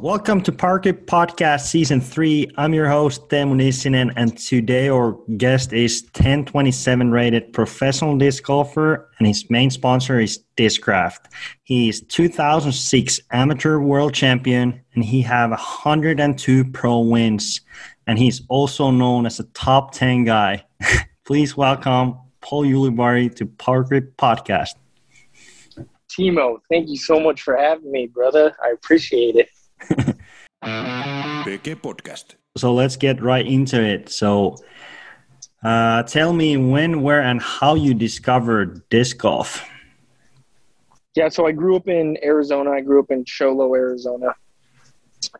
Welcome to Parker Podcast Season 3. I'm your host, Teemu Nissinen, and today our guest is 1027 rated professional disc golfer, and his main sponsor is Discraft. He is 2006 amateur world champion, and he have 102 pro wins, and he's also known as a top 10 guy. Please welcome Paul Ulibarri to Parker Podcast. Teemu, thank you so much for having me, brother. I appreciate it. PK Podcast. So let's get right into it. So uh, tell me when, where, and how you discovered disc golf. Yeah, so I grew up in Arizona. I grew up in Show Low, Arizona.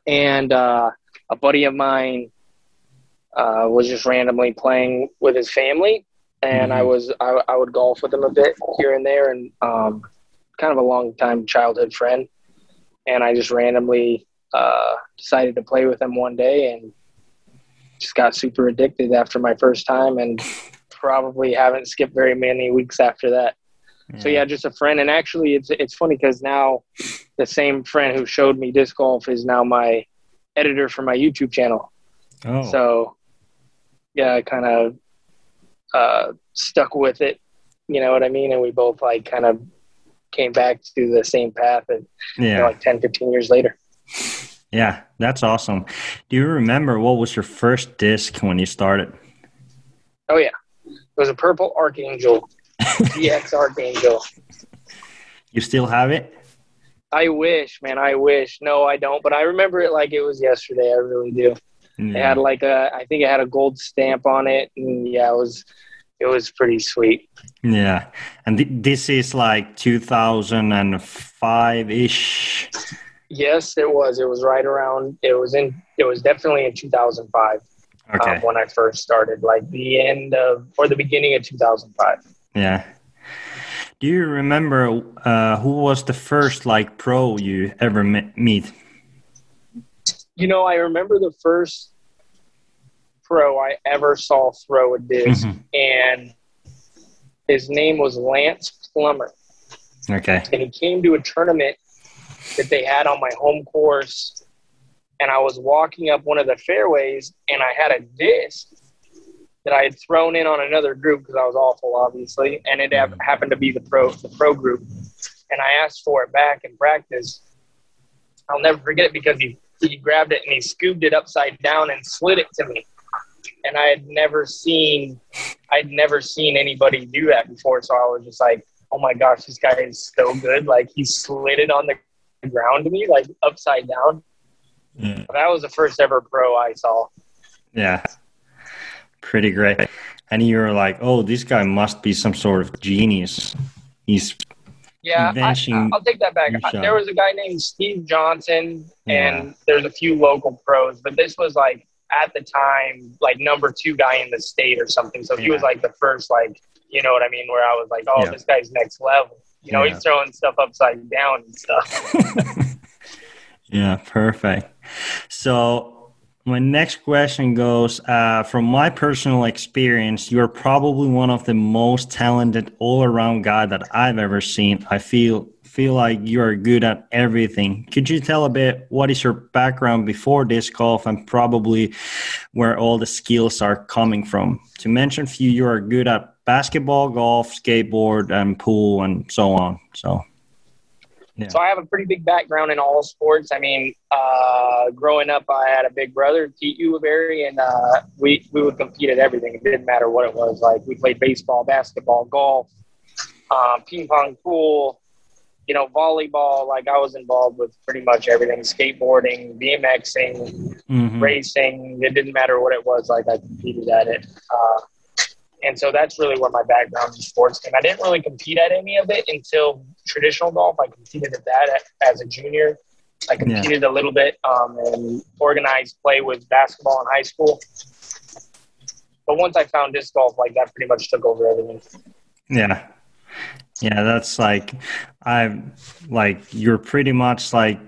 And uh, a buddy of mine uh, was just randomly playing with his family. And mm-hmm. I was I, I, would golf with him a bit here and there, and um, kind of a long time childhood friend. And I just randomly uh, decided to play with him one day and just got super addicted after my first time and probably haven't skipped very many weeks after that. Yeah. So yeah, just a friend. And actually it's, it's funny because now the same friend who showed me disc golf is now my editor for my YouTube channel. Oh. So yeah, I kind of uh, stuck with it. You know what I mean? And we both like kind of came back to the same path and yeah. You know, like 10, 15 years later. Yeah, that's awesome. Do you remember what was your first disc when you started? Oh yeah, it was a purple Archangel, DX Archangel. You still have it? I wish, man. I wish. No, I don't. But I remember it like it was yesterday. I really do. Yeah. It had like a, I think it had a gold stamp on it, and yeah, it was, it was pretty sweet. Yeah, and th- this is like 2005 ish. Yes, it was. It was right around. It was in. It was definitely in 2005 okay. um, when I first started, like the end of or the beginning of 2005. Yeah. Do you remember uh, who was the first like pro you ever meet? You know, I remember the first pro I ever saw throw a disc, mm-hmm. and his name was Lance Plummer. Okay. And he came to a tournament that they had on my home course. And I was walking up one of the fairways and I had a disc that I had thrown in on another group because I was awful, obviously. And it mm-hmm. happened to be the pro, the pro group. And I asked for it back in practice. I'll never forget it because he, he grabbed it and he scooped it upside down and slid it to me. And I had never seen, I'd never seen anybody do that before. So I was just like, oh my gosh, this guy is so good. Like he slid it on the ground me, like upside down. Mm. That was the first ever pro I saw. Yeah, pretty great. And you were like, "Oh, this guy must be some sort of genius." He's yeah. I, will take that back. There was a guy named Steve Johnson, yeah. and there's a few local pros, but this was like at the time like number two guy in the state or something. So yeah. he was like the first like you know what I mean, where I was like, "Oh, yeah. this guy's next level." You know, yeah. he's throwing stuff upside down and stuff. yeah, perfect. So my next question goes uh, from my personal experience you're probably one of the most talented all-around guy that i've ever seen i feel feel like you're good at everything could you tell a bit what is your background before disc golf and probably where all the skills are coming from to mention a few you are good at basketball, golf, skateboard, and pool, and so on. So, yeah. so I have a pretty big background in all sports. I mean, uh, growing up, I had a big brother, Pete Ulibarri, and uh, we we would compete at everything. It didn't matter what it was. Like we played baseball, basketball, golf, um, ping pong, pool. You know, volleyball. Like I was involved with pretty much everything: skateboarding, BMXing, mm-hmm. racing. It didn't matter what it was. Like I competed at it. Uh, and so that's really where my background in sports came. I didn't really compete at any of it until traditional golf. I competed at that as a junior. I competed yeah. a little bit um, and organized play with basketball in high school. But once I found disc golf, like that pretty much took over everything. Yeah. Yeah, that's like I like you're pretty much like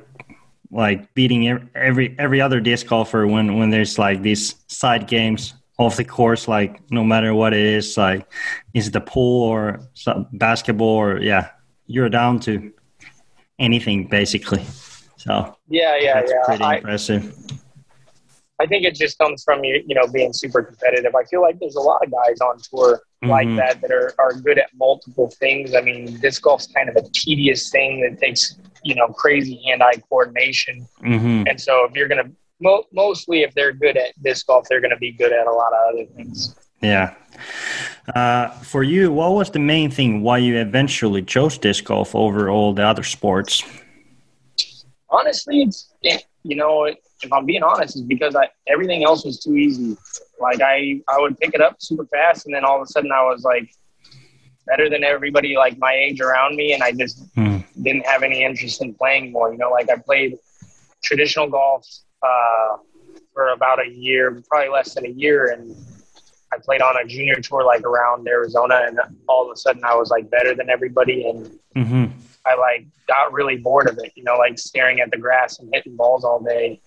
like beating every every other disc golfer when when there's like these side games off the course, like no matter what it is, like is it the pool or basketball or yeah, you're down to anything basically. So yeah, yeah, that's yeah. pretty I, impressive. I think it just comes from you, you know, being super competitive. I feel like there's a lot of guys on tour like Mhm. that that are, are good at multiple things. I mean, disc golf's kind of a tedious thing that takes, you know, crazy hand-eye coordination. hmm And so if you're to, mo- mostly if they're good at disc golf, they're going to be good at a lot of other things. Yeah. Uh, for you, what was the main thing why you eventually chose disc golf over all the other sports? Honestly, it's, you know, if I'm being honest, it's because I, everything else was too easy. Like I, I would pick it up super fast and then all of a sudden I was like better than everybody like my age around me. And I just Hmm. didn't have any interest in playing more. You know, like I played traditional golf uh, for about a year, probably less than a year, and I played on a junior tour like around Arizona, and all of a sudden I was like better than everybody, and hmm I like got really bored of it. You know, like staring at the grass and hitting balls all day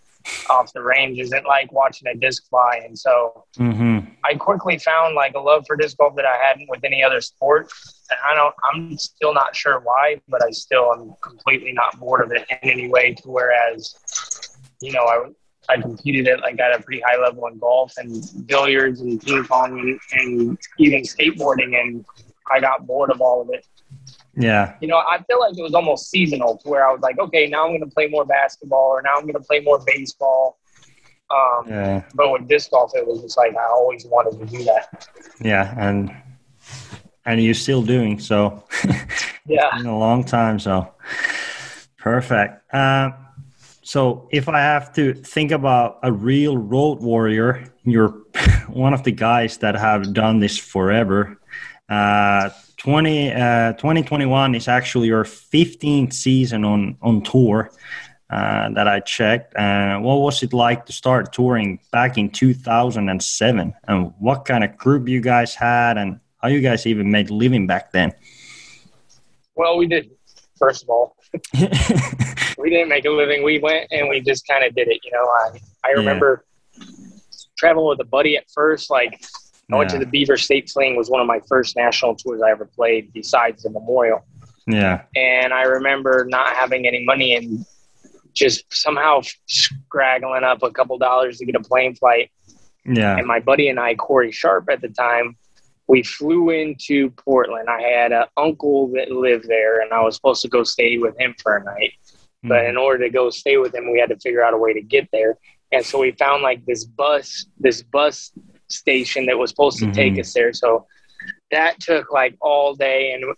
off the range isn't like watching a disc fly, and so hmm I quickly found like a love for disc golf that I hadn't with any other sport. And I don't, I'm still not sure why, but I still am completely not bored of it in any way. To whereas, you know, I I competed at like at a pretty high level in golf and billiards and ping pong and, and even skateboarding, and I got bored of all of it. Yeah. You know, I feel like it was almost seasonal to where I was like, okay, now I'm going to play more basketball or now I'm going to play more baseball. Um, Yeah. but with disc golf, it was just like I always wanted to do that. Yeah. And and you're still doing so. Yeah. in a long time. So perfect. Uh, so if I have to think about a real road warrior, you're one of the guys that have done this forever. Uh, 20, uh, 2021 is actually your 15th season on, on tour uh, that I checked. Uh, what was it like to start touring back in 2007? And what kind of group you guys had and how you guys even made living back then? Well, we did. First of all, we didn't make a living. We went and we just kind of did it. You know, I I Yeah. remember traveling with a buddy at first. Like I went to the Beaver State Fling was one of my first national tours I ever played besides the Memorial. yeah. And I remember not having any money and just somehow scraggling up a couple dollars to get a plane flight. Yeah. And my buddy and I, Corey Sharp at the time, we flew into Portland. I had an uncle that lived there, and I was supposed to go stay with him for a night. But in order to go stay with him, we had to figure out a way to get there. And so we found like this bus, this bus station that was supposed to take Mhm. us there. So that took like all day, and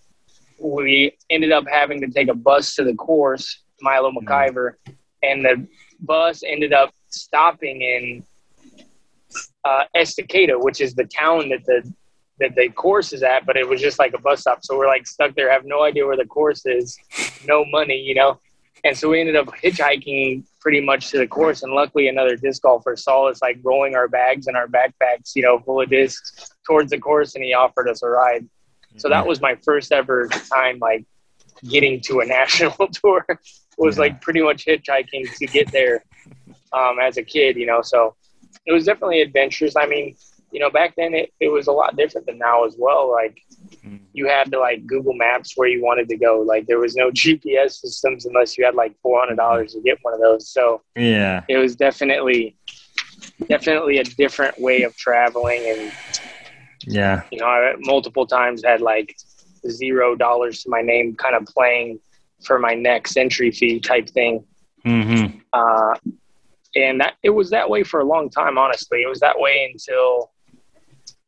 we ended up having to take a bus to the course, Milo McIver, and the bus ended up stopping in uh, Estacada, which is the town that the that the course is at, but it was just like a bus stop. So we're like stuck there, have no idea where the course is, no money, you know. And so we ended up hitchhiking pretty much to the course. And luckily, another disc golfer saw us like rolling our bags and our backpacks, you know, full of discs towards the course, and he offered us a ride. So that was my first ever time like getting to a national tour. was Yeah. like pretty much hitchhiking to get there um, as a kid, you know. So it was definitely adventurous. I mean, you know, back then it, it was a lot different than now as well. Like Mhm. you had to like Google Maps where you wanted to go. Like there was no GPS systems unless you had like four hundred dollars to get one of those. So Yeah. it was definitely definitely a different way of traveling and Yeah. you know, I multiple times had like zero dollars to my name kind of playing for my next entry fee type thing. hmm Uh, and that it was that way for a long time, honestly. It was that way until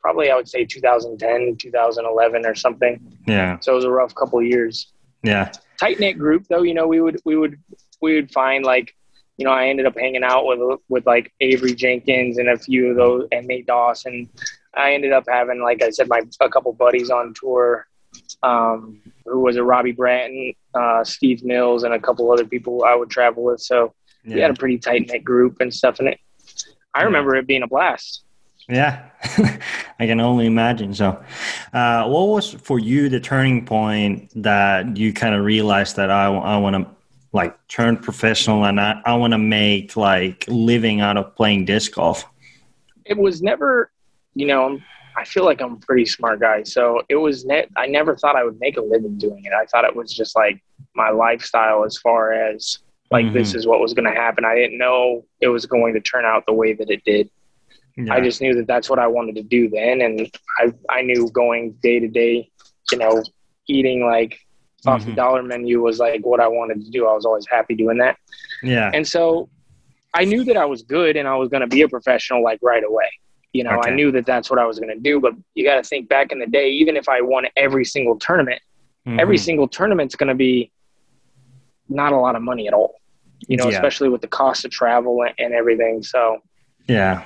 probably I would say 2010, 2011 or something. Yeah. So it was a rough couple of years. Yeah. Tight knit group though, you know, we would we would we would find like you know, I ended up hanging out with with like Avery Jenkins and a few of those and Nate Dawson. I ended up having, like I said, my a couple buddies on tour, um, who was a Robbie Bratton, uh, Steve Mills, and a couple other people I would travel with. So we had a pretty tight knit group and stuff in it. I Yeah. remember it being a blast. Yeah. I can only imagine. So, uh, what was for you the turning point that you kind of realized that I, I want to like turn professional and I, I want to make like living out of playing disc golf? It was never, you know, I'm- feel like I'm a pretty smart guy. So it was net. I never thought I would make a living doing it. I thought it was just like my lifestyle as far as like this Mhm. is what was going to happen. I didn't know it was going to turn out the way that it did. Yeah. I just knew that that's what I wanted to do then, and I I knew going day to day, you know, eating like off the Mhm. dollar menu was like what I wanted to do. I was always happy doing that, yeah. and so I knew that I was good and I was going to be a professional like right away. You know, Okay. I knew that that's what I was going to do. But you got to think back in the day, even if I won every single tournament, every Mhm. single tournament's going to be not a lot of money at all. You know, Yeah. especially with the cost of travel and everything. So yeah.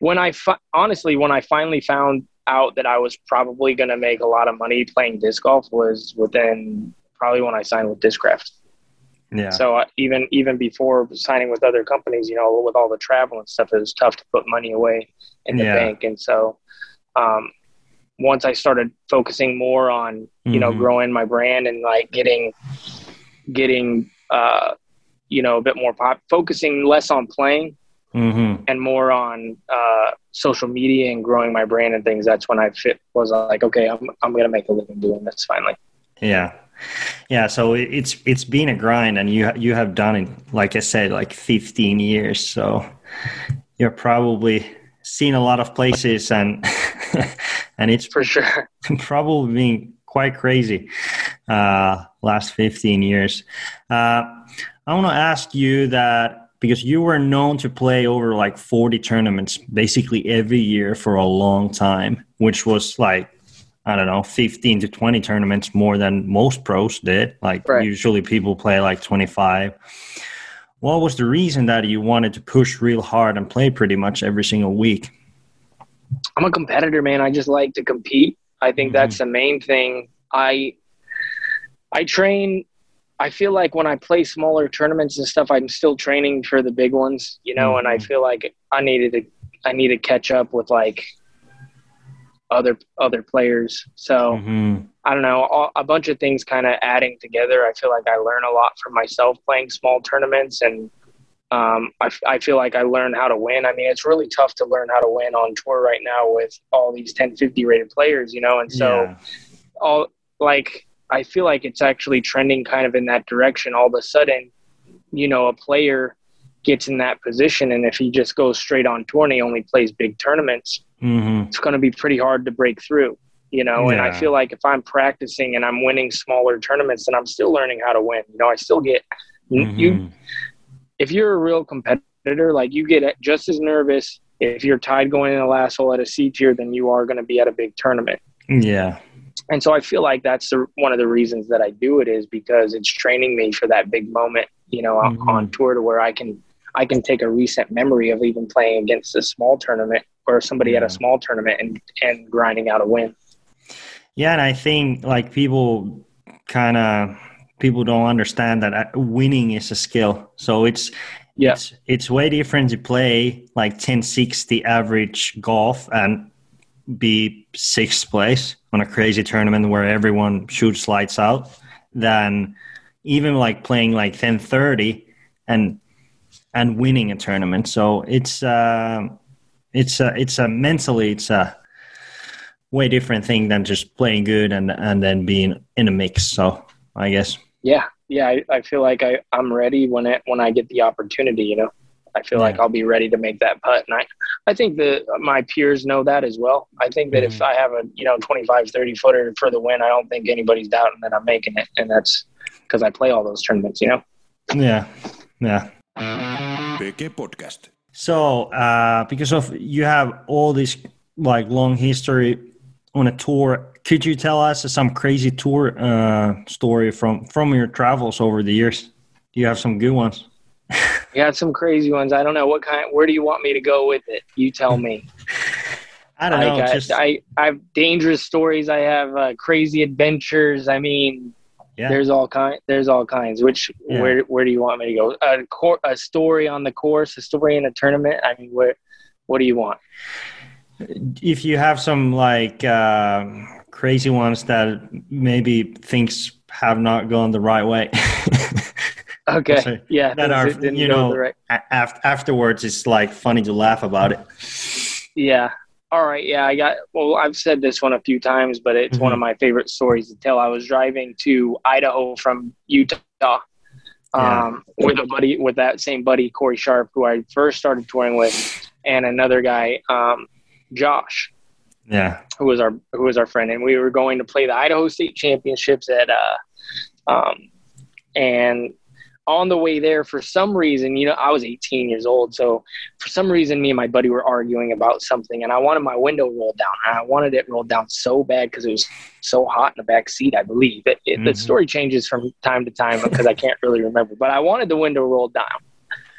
When I fi- honestly, when I finally found out that I was probably going to make a lot of money playing disc golf was within probably when I signed with Discraft. Yeah. So uh, even even before signing with other companies, you know, with all the travel and stuff, it was tough to put money away in the Yeah. bank. And so um, once I started focusing more on you know Mhm. growing my brand and like getting getting uh, you know a bit more pop, focusing less on playing Mhm. and more on uh, social media and growing my brand and things. That's when I fit was like, okay, I'm I'm gonna make a living doing this finally. Yeah. Yeah, so it's it's been a grind, and you you have done it, like I said, like 15 years. So you're probably seen a lot of places, and and it's For sure. probably been quite crazy uh, last 15 years. Uh, I want to ask you that because you were known to play over like 40 tournaments basically every year for a long time, which was like, I don't know, 15 to 20 tournaments more than most pros did. Like Right. usually people play like 25. What was the reason that you wanted to push real hard and play pretty much every single week? I'm a competitor, man. I just like to compete. I think Mhm. that's the main thing. I I train. I feel like when I play smaller tournaments and stuff, I'm still training for the big ones, you know. And I Mhm. feel like I needed to I need to catch up with like other other players. So Mhm. I don't know, all, a bunch of things kind of adding together. I feel like I learn a lot from myself playing small tournaments, and um, I, I feel like I learn how to win. I mean, it's really tough to learn how to win on tour right now with all these 1050 rated players, you know, and so Yeah. all like I feel like it's actually trending kind of in that direction. All of a sudden, you know, a player gets in that position, and if he just goes straight on tour and he only plays big tournaments, Mhm. it's going to be pretty hard to break through, you know. And I feel like if I'm practicing and I'm winning smaller tournaments, then I'm still learning how to win. You know, I still get you. Mhm. If you're a real competitor, like you get just as nervous if you're tied going in the last hole at a C tier than you are going to be at a big tournament. Yeah. And so I feel like that's the, one of the reasons that I do it is because it's training me for that big moment, you know, on- Mhm. on tour to where I can I can take a recent memory of even playing against a small tournament or somebody at a small tournament and and grinding out a win. Yeah, and I think like people kind of people don't understand that uh, winning is a skill. So it's Yeah. it's it's way different to play like 1060 average golf and be sixth place on a crazy tournament where everyone shoots lights out than even like playing like 1030 and and winning a tournament. So it's uh, it's a, it's a mentally it's a way different thing than just playing good and and then being in a mix. So I guess Yeah, yeah. I, I feel like I I'm ready when it when I get the opportunity. You know, I feel like I'll be ready to make that putt, and I I think that my peers know that as well. I think that if Mhm. I have a you know 25, 30 footer for the win, I don't think anybody's doubting that I'm making it, and that's because I play all those tournaments. You know. yeah, yeah. PK Podcast. So uh, because of you have all this like long history on a tour, could you tell us some crazy tour uh, story from from your travels over the years? Do you have some good ones? You got some crazy ones. I don't know what kind. Where do you want me to go with it? You tell me. I don't know. Like, I, just I, I have dangerous stories. I have uh, crazy adventures. I mean, yeah. there's all kind. There's all kinds. Which Yeah. where where do you want me to go? A cor- a story on the course, a story in a tournament. I mean, where what do you want? if you have some like uh, crazy ones that maybe things have not gone the right way Okay, So, yeah, that are you know right. af- afterwards it's like funny to laugh about it Yeah. All right. Yeah, I got. Well, I've said this one a few times, but it's one of Mm-hmm. my favorite stories to tell. I was driving to Idaho from Utah, Yeah. um, with a buddy, with that same buddy, Corey Sharp, who I first started touring with, and another guy, um, Josh, Yeah. who was our who was our friend, and we were going to play the Idaho State Championships at, uh, um, and on the way there, for some reason, you know, I was 18 years old, so for some reason, me and my buddy were arguing about something, and I wanted my window rolled down, and I wanted it rolled down so bad because it was so hot in the back seat. I believe it, it, the Mhm. story changes from time to time because I can't really remember, but I wanted the window rolled down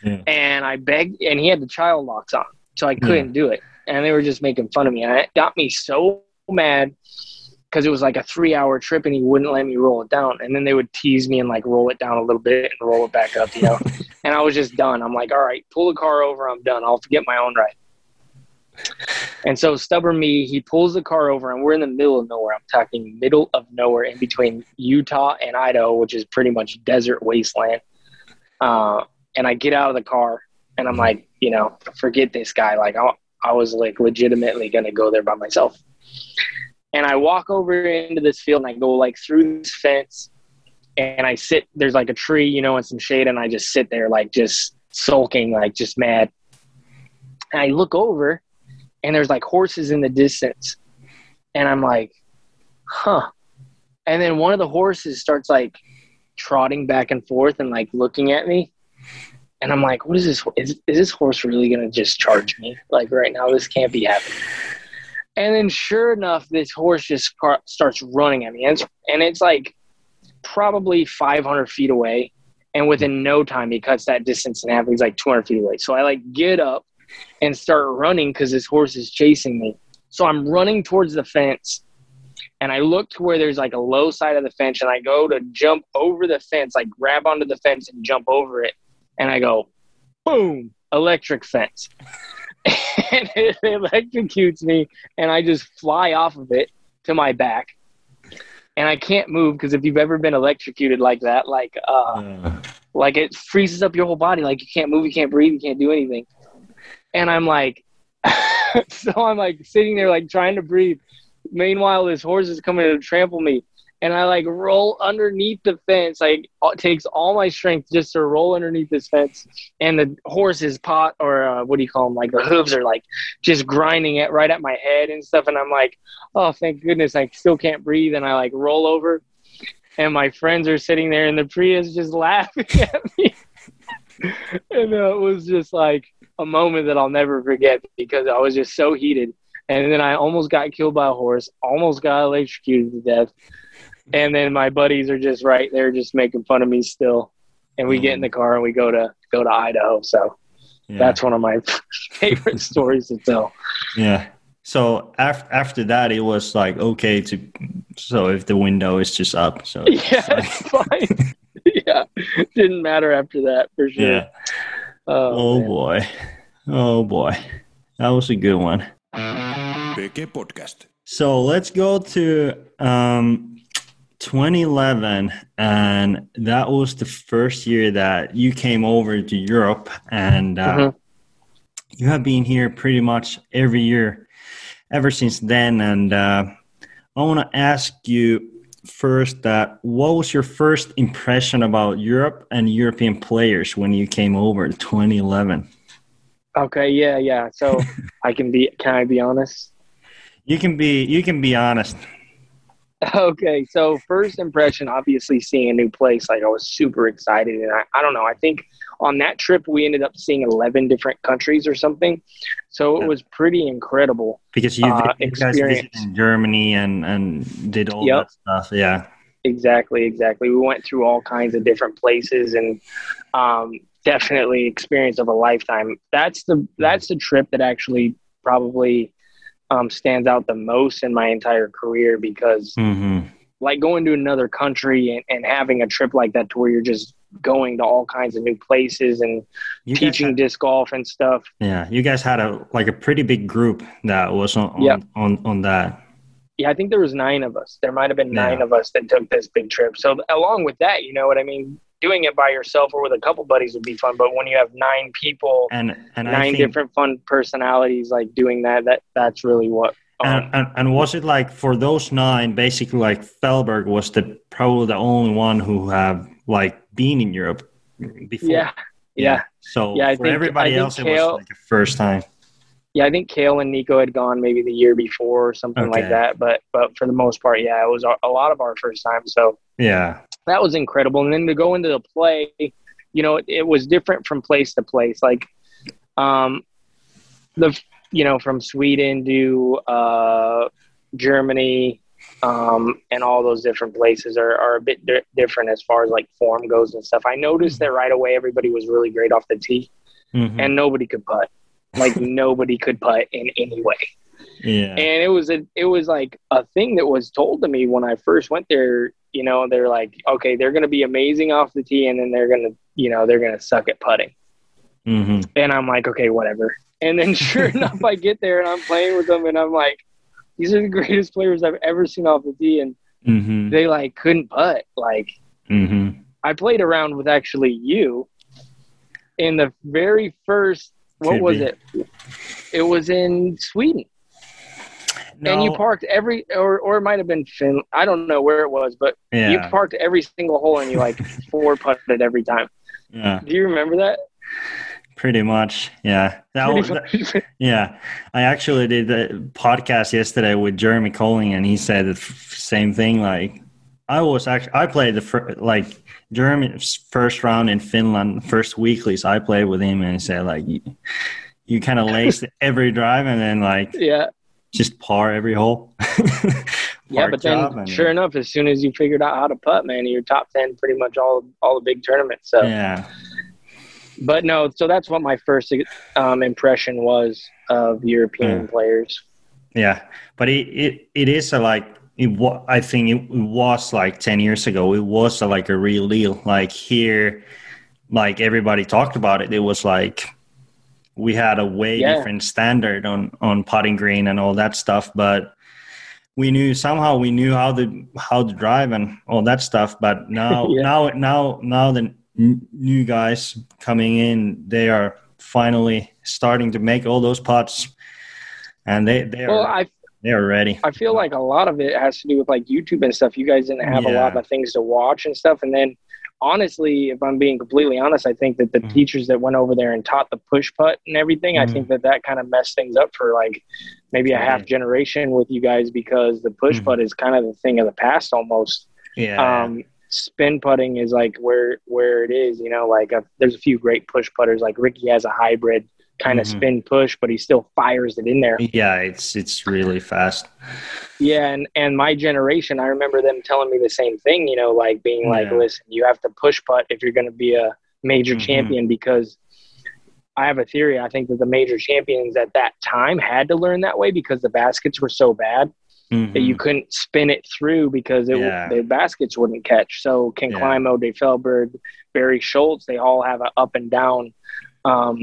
Yeah. and I begged, and he had the child locks on, so I couldn't do it. And they were just making fun of me, and it got me so mad because it was like a three-hour trip, and he wouldn't let me roll it down. And then they would tease me and like roll it down a little bit and roll it back up, you know. and I was just done. I'm like, all right, pull the car over. I'm done. I'll forget my own ride. And so stubborn me, he pulls the car over, and we're in the middle of nowhere. I'm talking middle of nowhere, in between Utah and Idaho, which is pretty much desert wasteland. Uh, and I get out of the car, and I'm like, you know, forget this guy. Like I, I was like legitimately gonna go there by myself. And I walk over into this field, and I go like through this fence, and I sit. There's like a tree, you know, and some shade, and I just sit there, like just sulking, like just mad. And I look over, and there's like horses in the distance, and I'm like, huh. And then one of the horses starts like trotting back and forth and like looking at me. And I'm like, what is this? Is, is this horse really going to just charge me? Like right now, this can't be happening. And then sure enough, this horse just car- starts running at me. And it's, and it's like probably 500 feet away. And within no time, he cuts that distance in half. He's like 200 feet away. So I like get up and start running because this horse is chasing me. So I'm running towards the fence and I look to where there's like a low side of the fence and I go to jump over the fence, like grab onto the fence and jump over it. And I go, boom, electric fence. and it electrocutes me and I just fly off of it to my back. And I can't move because if you've ever been electrocuted like that, like uh, Uh, like it freezes up your whole body. Like you can't move, you can't breathe, you can't do anything. And I'm like, so I'm like sitting there, like trying to breathe. Meanwhile, this horse is coming to trample me. And I like roll underneath the fence. Like it takes all my strength just to roll underneath this fence. And the horse's pot, or uh, what do you call them? Like the hooves are like just grinding it right at my head and stuff. And I'm like, oh, thank goodness I still can't breathe. And I like roll over and my friends are sitting there in the Prius just laughing at me. and uh, it was just like a moment that I'll never forget because I was just so heated. And then I almost got killed by a horse, almost got electrocuted to death. And then my buddies are just right there, just making fun of me still. And we get in the car and we go to go to Idaho. So yeah. that's one of my favorite stories to tell. Yeah. So after after that, it was like okay to. So if the window is just up, so Yeah, it's fine. yeah, didn't matter after that for sure. yeah. Oh, Oh boy, oh boy, that was a good one. PK Podcast. So let's go to um, 2011, and that was the first year that you came over to Europe, and uh, Mhm. you have been here pretty much every year ever since then. And uh, I want to ask you first that what was your first impression about Europe and European players when you came over in 2011? Okay, yeah, yeah. So I can be. Can I be honest? You can be you can be honest. Okay, so first impression, obviously seeing a new place, like I was super excited, and I, I don't know. I think on that trip we ended up seeing eleven different countries or something, so it was pretty incredible. because you, uh, you guys visited. Germany and and did all Yep. that stuff. Yeah, Exactly, exactly. We went through all kinds of different places and um, definitely experience of a lifetime. That's the that's the trip that actually probably um, stands out the most in my entire career because hmm like going to another country and, and having a trip like that to where you're just going to all kinds of new places and you teaching had, disc golf and stuff. yeah, you guys had a like a pretty big group that was on on, Yep. on, on that. Yeah, I think there was nine of us. There might have been nine Yeah. of us that took this big trip. So along with that, you know what I mean? Doing it by yourself or with a couple buddies would be fun, but when you have nine people, And and nine think different fun personalities like doing that, that that's really what um, and, and and was it like for those nine, basically like Feldberg was the probably the only one who have like been in Europe before. Yeah, yeah, So Yeah, I for think- everybody else, it was like a first time. yeah. I think Cale and Nikko had gone maybe the year before or something like that. But but for the most part, yeah, it was a lot of our first time. So Yeah. That was incredible. And then to go into the play, you know, it, it was different from place to place. Like, um, the you know from Sweden to uh, Germany, um, and all those different places are, are a bit di- different as far as like form goes and stuff. I noticed that right away everybody was really great off the tee, Mhm. and nobody could putt. Like nobody could putt in any way yeah. and it was a it was like a thing that was told to me when I first went there. You know, they're like, okay, they're going to be amazing off the tee, and then they're going to, you know, they're going to suck at putting. hmm And I'm like, okay, whatever. And then sure enough, I get there and I'm playing with them, and I'm like, these are the greatest players I've ever seen off the tee, and hmm they like couldn't putt. Like hmm I played around with actually you in the very first. What Could was be. it? It was in Sweden. And you parked every or or it might have been Fin. I don't know where it was, but yeah. you parked every single hole and you like four putted every time. yeah. Do you remember that? Pretty much. Yeah. That was, Pretty yeah. I actually did a podcast yesterday with Jeremy Koling, and he said the f- same thing. Like, I was actually, I played the fir- like Jeremy's first round in Finland, first weeklies. I played with him, and he said, like, you, you kind of laced every drive and then, like, yeah, just par every hole. yeah. But then, and- sure enough, as soon as you figured out how to putt, man, you're top ten pretty much all all the big tournaments. So, Yeah. but no, so that's what my first um, impression was of European Yeah. players. Yeah, but it it, it is a like it wa- I think it was like ten years ago. It was a, like a real deal. Like here, like everybody talked about it. It was like we had a way Yeah. different standard on on putting green and all that stuff, but we knew somehow we knew how to how to drive and all that stuff. But now Yeah. now now now the n- new guys coming in, they are finally starting to make all those putts, and they they are Well, I they are ready. I feel like a lot of it has to do with like YouTube and stuff. You guys didn't have a lot of things to watch and stuff. And then, honestly, if I'm being completely honest, I think that the Mhm. teachers that went over there and taught the push putt and everything, I Mhm. think that that kind of messed things up for like maybe a half generation with you guys because the push putt is kind of the thing of the past almost. Yeah. Um, spin putting is like where where it is. You know, like uh there's a few great push putters. Like Ricky has a hybrid kind of Mhm. spin push, but he still fires it in there. yeah, it's it's really fast. Yeah, and and my generation, I remember them telling me the same thing. You know, like being like, Yeah. "Listen, you have to push putt if you're going to be a major Mhm. champion." Because I have a theory. I think that the major champions at that time had to learn that way because the baskets were so bad that you couldn't spin it through because it, Mm-hmm. Yeah. the baskets wouldn't catch. So Ken Yeah. Climo, Dave Feldberg, Barry Schultz, they all have an up and down um,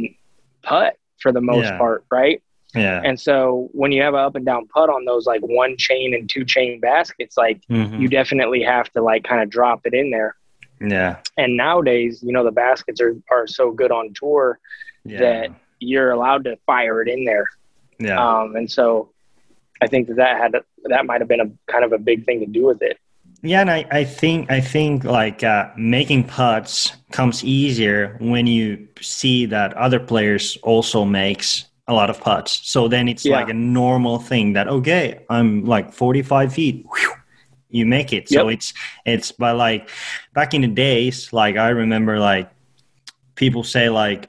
putt for the most Yeah. part, right? yeah. And so when you have an up and down putt on those like one chain and two chain baskets, like Mhm. you definitely have to like kind of drop it in there. yeah. And nowadays, you know, the baskets are, are so good on tour Yeah. that you're allowed to fire it in there. yeah. Um, and so I think that that had that might have been a kind of a big thing to do with it. Yeah, and I, I think I think like uh, making putts comes easier when you see that other players also makes a lot of putts. So then it's Yeah. like a normal thing that okay, I'm like 45 feet. whew, you make it. So Yep. it's it's but like back in the days, like I remember like people say like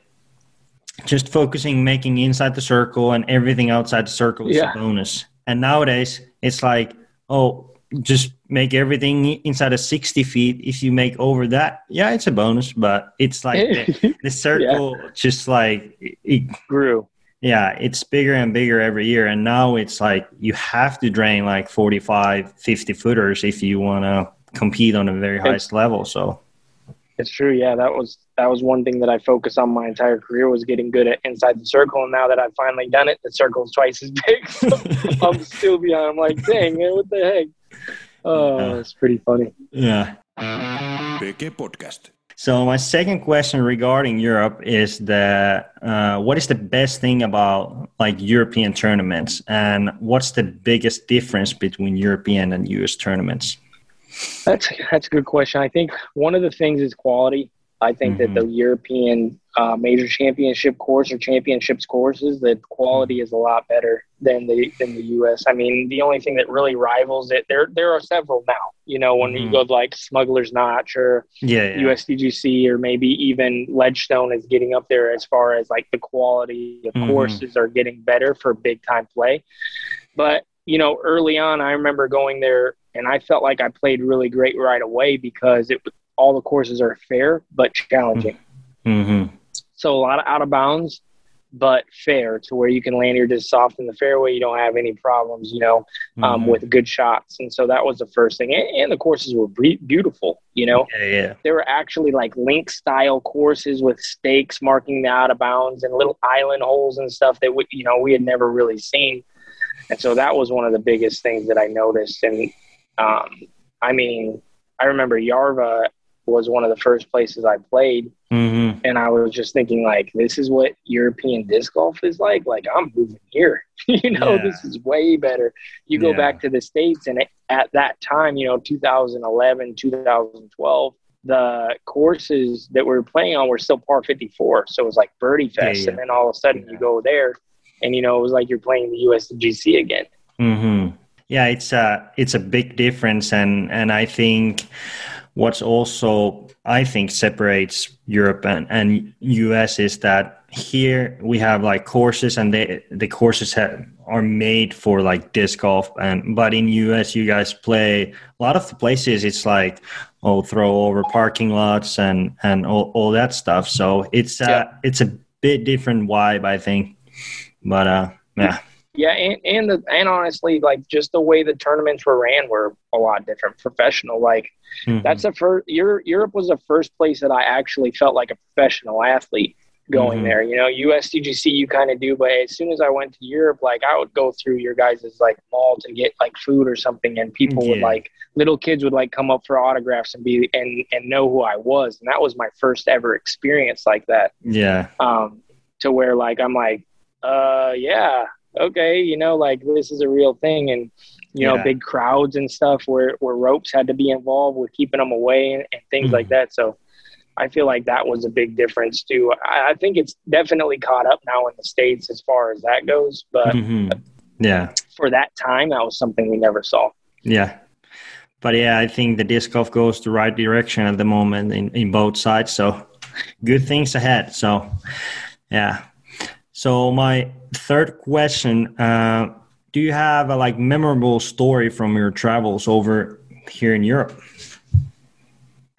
just focusing making inside the circle and everything outside the circle is Yeah. a bonus. And nowadays it's like, oh, just make everything inside of 60 feet. If you make over that, yeah, it's a bonus, but it's like the, the circle just like, it, Grew. yeah, it's bigger and bigger every year. And now it's like you have to drain like 45, 50 footers if you want to compete on the very highest level. So, It's true. Yeah, that was that was one thing that I focused on my entire career was getting good at inside the circle. And now that I've finally done it, the circle's twice as big. So I'm still behind. I'm like, dang, man, what the heck? Oh, Yeah. it's pretty funny. yeah. PK Podcast. So my second question regarding Europe is that uh, what is the best thing about like European tournaments, and what's the biggest difference between European and U.S. tournaments? That's that's a good question. I think one of the things is quality. I think Mm-hmm. that the European uh, major championship course or championships courses, the quality is a lot better than the than the U.S. I mean, the only thing that really rivals it there there are several now. You know, when Mhm. you go to, like Smuggler's Notch or Yeah, yeah. USDGC or maybe even Ledgestone is getting up there as far as like the quality of Mhm. courses are getting better for big time play. But, you know, early on, I remember going there and I felt like I played really great right away because it all the courses are fair but challenging. hmm So a lot of out of bounds, but fair to where you can land your disc soft in the fairway. You don't have any problems, you know, um, Mm-hmm. with good shots. And so that was the first thing. And, and the courses were bre- beautiful, you know Yeah, yeah. there were actually like link style courses with stakes marking the out of bounds and little island holes and stuff that we you know we had never really seen and so that was one of the biggest things that i noticed and um, i mean i remember Järva was one of the first places i played. Hmm and i was just thinking like this is what european disc golf is like? Like i'm moving here. You know Yeah. this is way better. You go Yeah. back to the states and at that time you know 2011 2012 the courses that we were playing on were still par 54 so it was like birdie fest yeah. and then all of a sudden you go there and you know it was like you're playing the USDGC again. Hmm Yeah, it's a it's a big difference, and and I think what's also I think separates Europe and, and US is that here we have like courses, and they the courses have, are made for like disc golf, and but in US you guys play a lot of the places. It's like oh throw over parking lots and and all, all that stuff. So it's uh Yeah. it's a bit different vibe, I think. But uh yeah. Yeah, and and the and honestly, like just the way the tournaments were ran were a lot different. Professional, like Mhm. that's the first. Europe, Europe was the first place that I actually felt like a professional athlete going Mhm. there. You know, USDGC you kind of do, but as soon as I went to Europe, like I would go through your guys' like mall to get like food or something, and people would like little kids would like come up for autographs and be and and know who I was, and that was my first ever experience like that yeah. um, to where like I'm like, uh, yeah, okay, you know, like this is a real thing, and you know, Yeah. big crowds and stuff where where ropes had to be involved with keeping them away and, and things like Mhm. that. So I feel like that was a big difference too. I, I think it's definitely caught up now in the states as far as that goes, but Mhm. Yeah. for that time, that was something we never saw. Yeah. But yeah, I think the disc golf goes the right direction at the moment in, in both sides. So good things ahead. So yeah. So my third question, uh, do you have a like memorable story from your travels over here in Europe?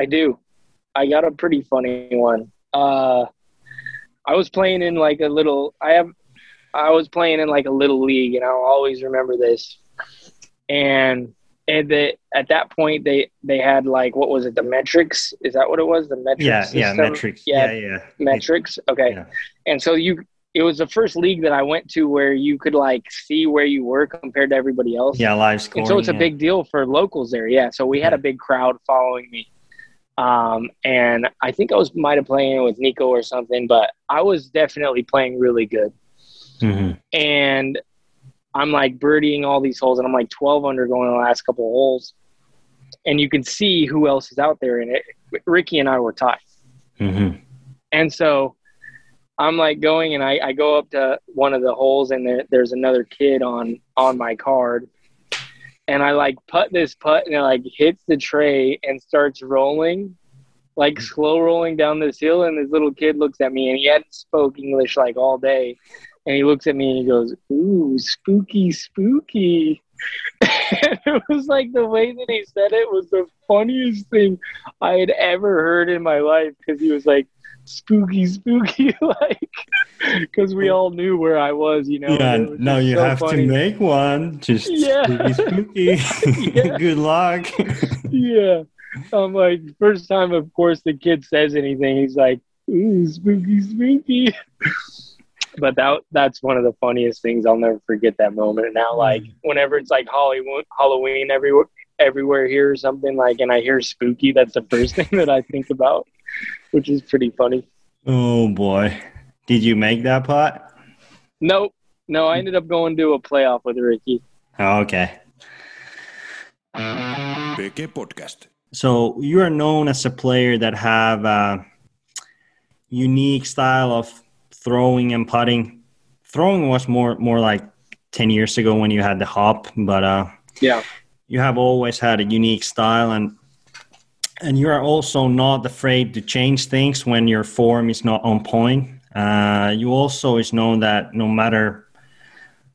I do. I got a pretty funny one. Uh, I was playing in like a little. I have. I was playing in like a little league, and I'll always remember this. And and the, at that point, they they had like what was it? The Metrix? Is that what it was? The Metrix? Yeah, yeah, Metrix. Yeah, Yeah, yeah. Metrix. Okay. Yeah. And so you. It was the first league that I went to where you could like see where you were compared to everybody else. Yeah, live scoring. And so it's a yeah. big deal for locals there. Yeah. So we had a big crowd following me. Um, and I think I was might have playing with Nikko or something, but I was definitely playing really good. Mhm. And I'm like birdieing all these holes, and I'm like 12 under going the last couple of holes. And you can see who else is out there. And it, Ricky and I were tied. Mhm. And so I'm like going and I, I go up to one of the holes and there, there's another kid on on my card. And I like put this putt and it like hits the tray and starts rolling, like slow rolling down this hill. And this little kid looks at me and he hadn't spoke English like all day. And he looks at me and he goes, Ooh, spooky, spooky. it was like the way that he said it was the funniest thing I had ever heard in my life because he was like, spooky, spooky, like, because we all knew where I was, you know. yeah, and it was now you so have funny. to make one. Just Yeah. spooky, spooky. Yeah. Good luck. Yeah. I'm like, first time, of course, the kid says anything, he's like, ooh, spooky, spooky. But that that's one of the funniest things. I'll never forget that moment. And now, like, mm. whenever it's like Halloween, Halloween everywhere, everywhere here or something like, and I hear spooky, that's the first thing that I think about, which is pretty funny. oh boy, did you make that putt? Nope. No, I ended up going to a playoff with Ricky. Oh, okay. PK Podcast. So you are known as a player that have uh, unique style of throwing and putting. Throwing was more more like ten years ago when you had the hop, but uh, Yeah. You have always had a unique style and and you are also not afraid to change things when your form is not on point. Uh, you also is known that no matter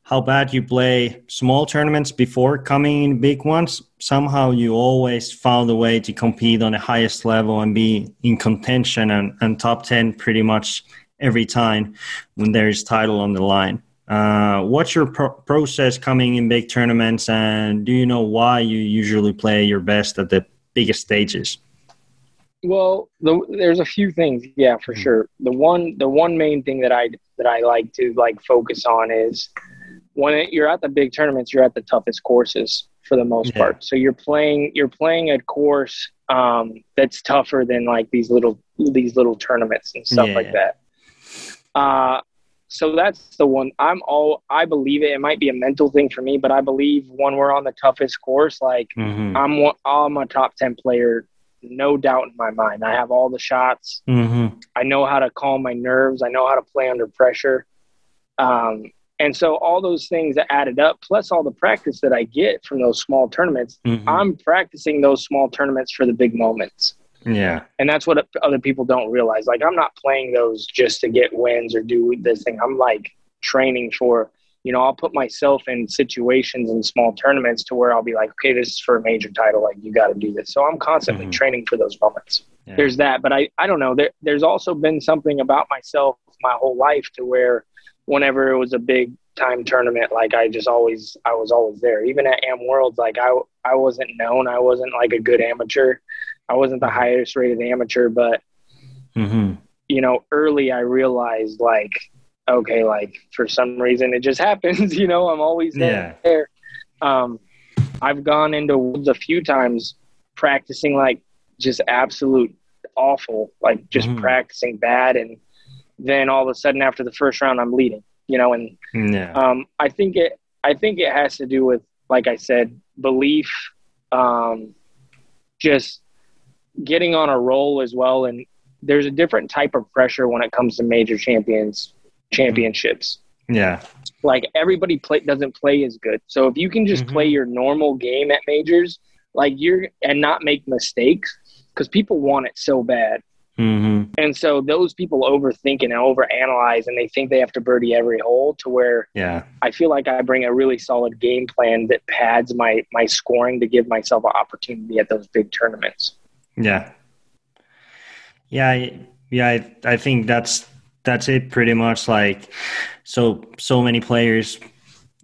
how bad you play small tournaments before coming in big ones, somehow you always found a way to compete on the highest level and be in contention and, and top 10 pretty much every time when there is title on the line. Uh, what's your pro- process coming in big tournaments and do you know why you usually play your best at the biggest stages? Well, the, there's a few things, yeah, for Mhm. sure. The one, the one main thing that I that I like to like focus on is when it, you're at the big tournaments, you're at the toughest courses for the most Yeah. part. So you're playing, you're playing a course um, that's tougher than like these little these little tournaments and stuff Yeah, like that. Uh, so that's the one. I'm all. I believe it. It might be a mental thing for me, but I believe when we're on the toughest course, like Mm-hmm. I'm one, I'm a top 10 player, no doubt in my mind. I have all the shots. Mm-hmm. I know how to calm my nerves. I know how to play under pressure. Um, and so all those things that added up, plus all the practice that I get from those small tournaments, Mm-hmm. I'm practicing those small tournaments for the big moments. Yeah. And that's what other people don't realize. Like I'm not playing those just to get wins or do this thing. I'm like training for, you know, I'll put myself in situations in small tournaments to where I'll be like, okay, this is for a major title. Like you got to do this. So I'm constantly Mhm. training for those moments. Yeah. There's that, but I, I don't know. There, there's also been something about myself my whole life to where whenever it was a big time tournament, like I just always, I was always there. Even at Am Worlds, like I, I wasn't known. I wasn't like a good amateur. I wasn't the highest rated amateur, but Mm-hmm. you know, early I realized like, okay, like for some reason it just happens, you know, I'm always there. Um, I've gone into woods a few times practicing like just absolute awful, like just Mhm. practicing bad. And then all of a sudden after the first round, I'm leading, you know, and Yeah. um, I think it. I think it has to do with, like I said, belief, um, just getting on a roll as well. And there's a different type of pressure when it comes to major champions championships. Yeah. Like everybody play doesn't play as good. So if you can just Mhm. play your normal game at majors, like you're and not make mistakes, because people want it so bad. Mm-hmm. And so those people overthink and overanalyze, and they think they have to birdie every hole to where Yeah. I feel like I bring a really solid game plan that pads my my scoring to give myself an opportunity at those big tournaments. Yeah. Yeah. Yeah. I, I think that's that's it pretty much. Like, so so many players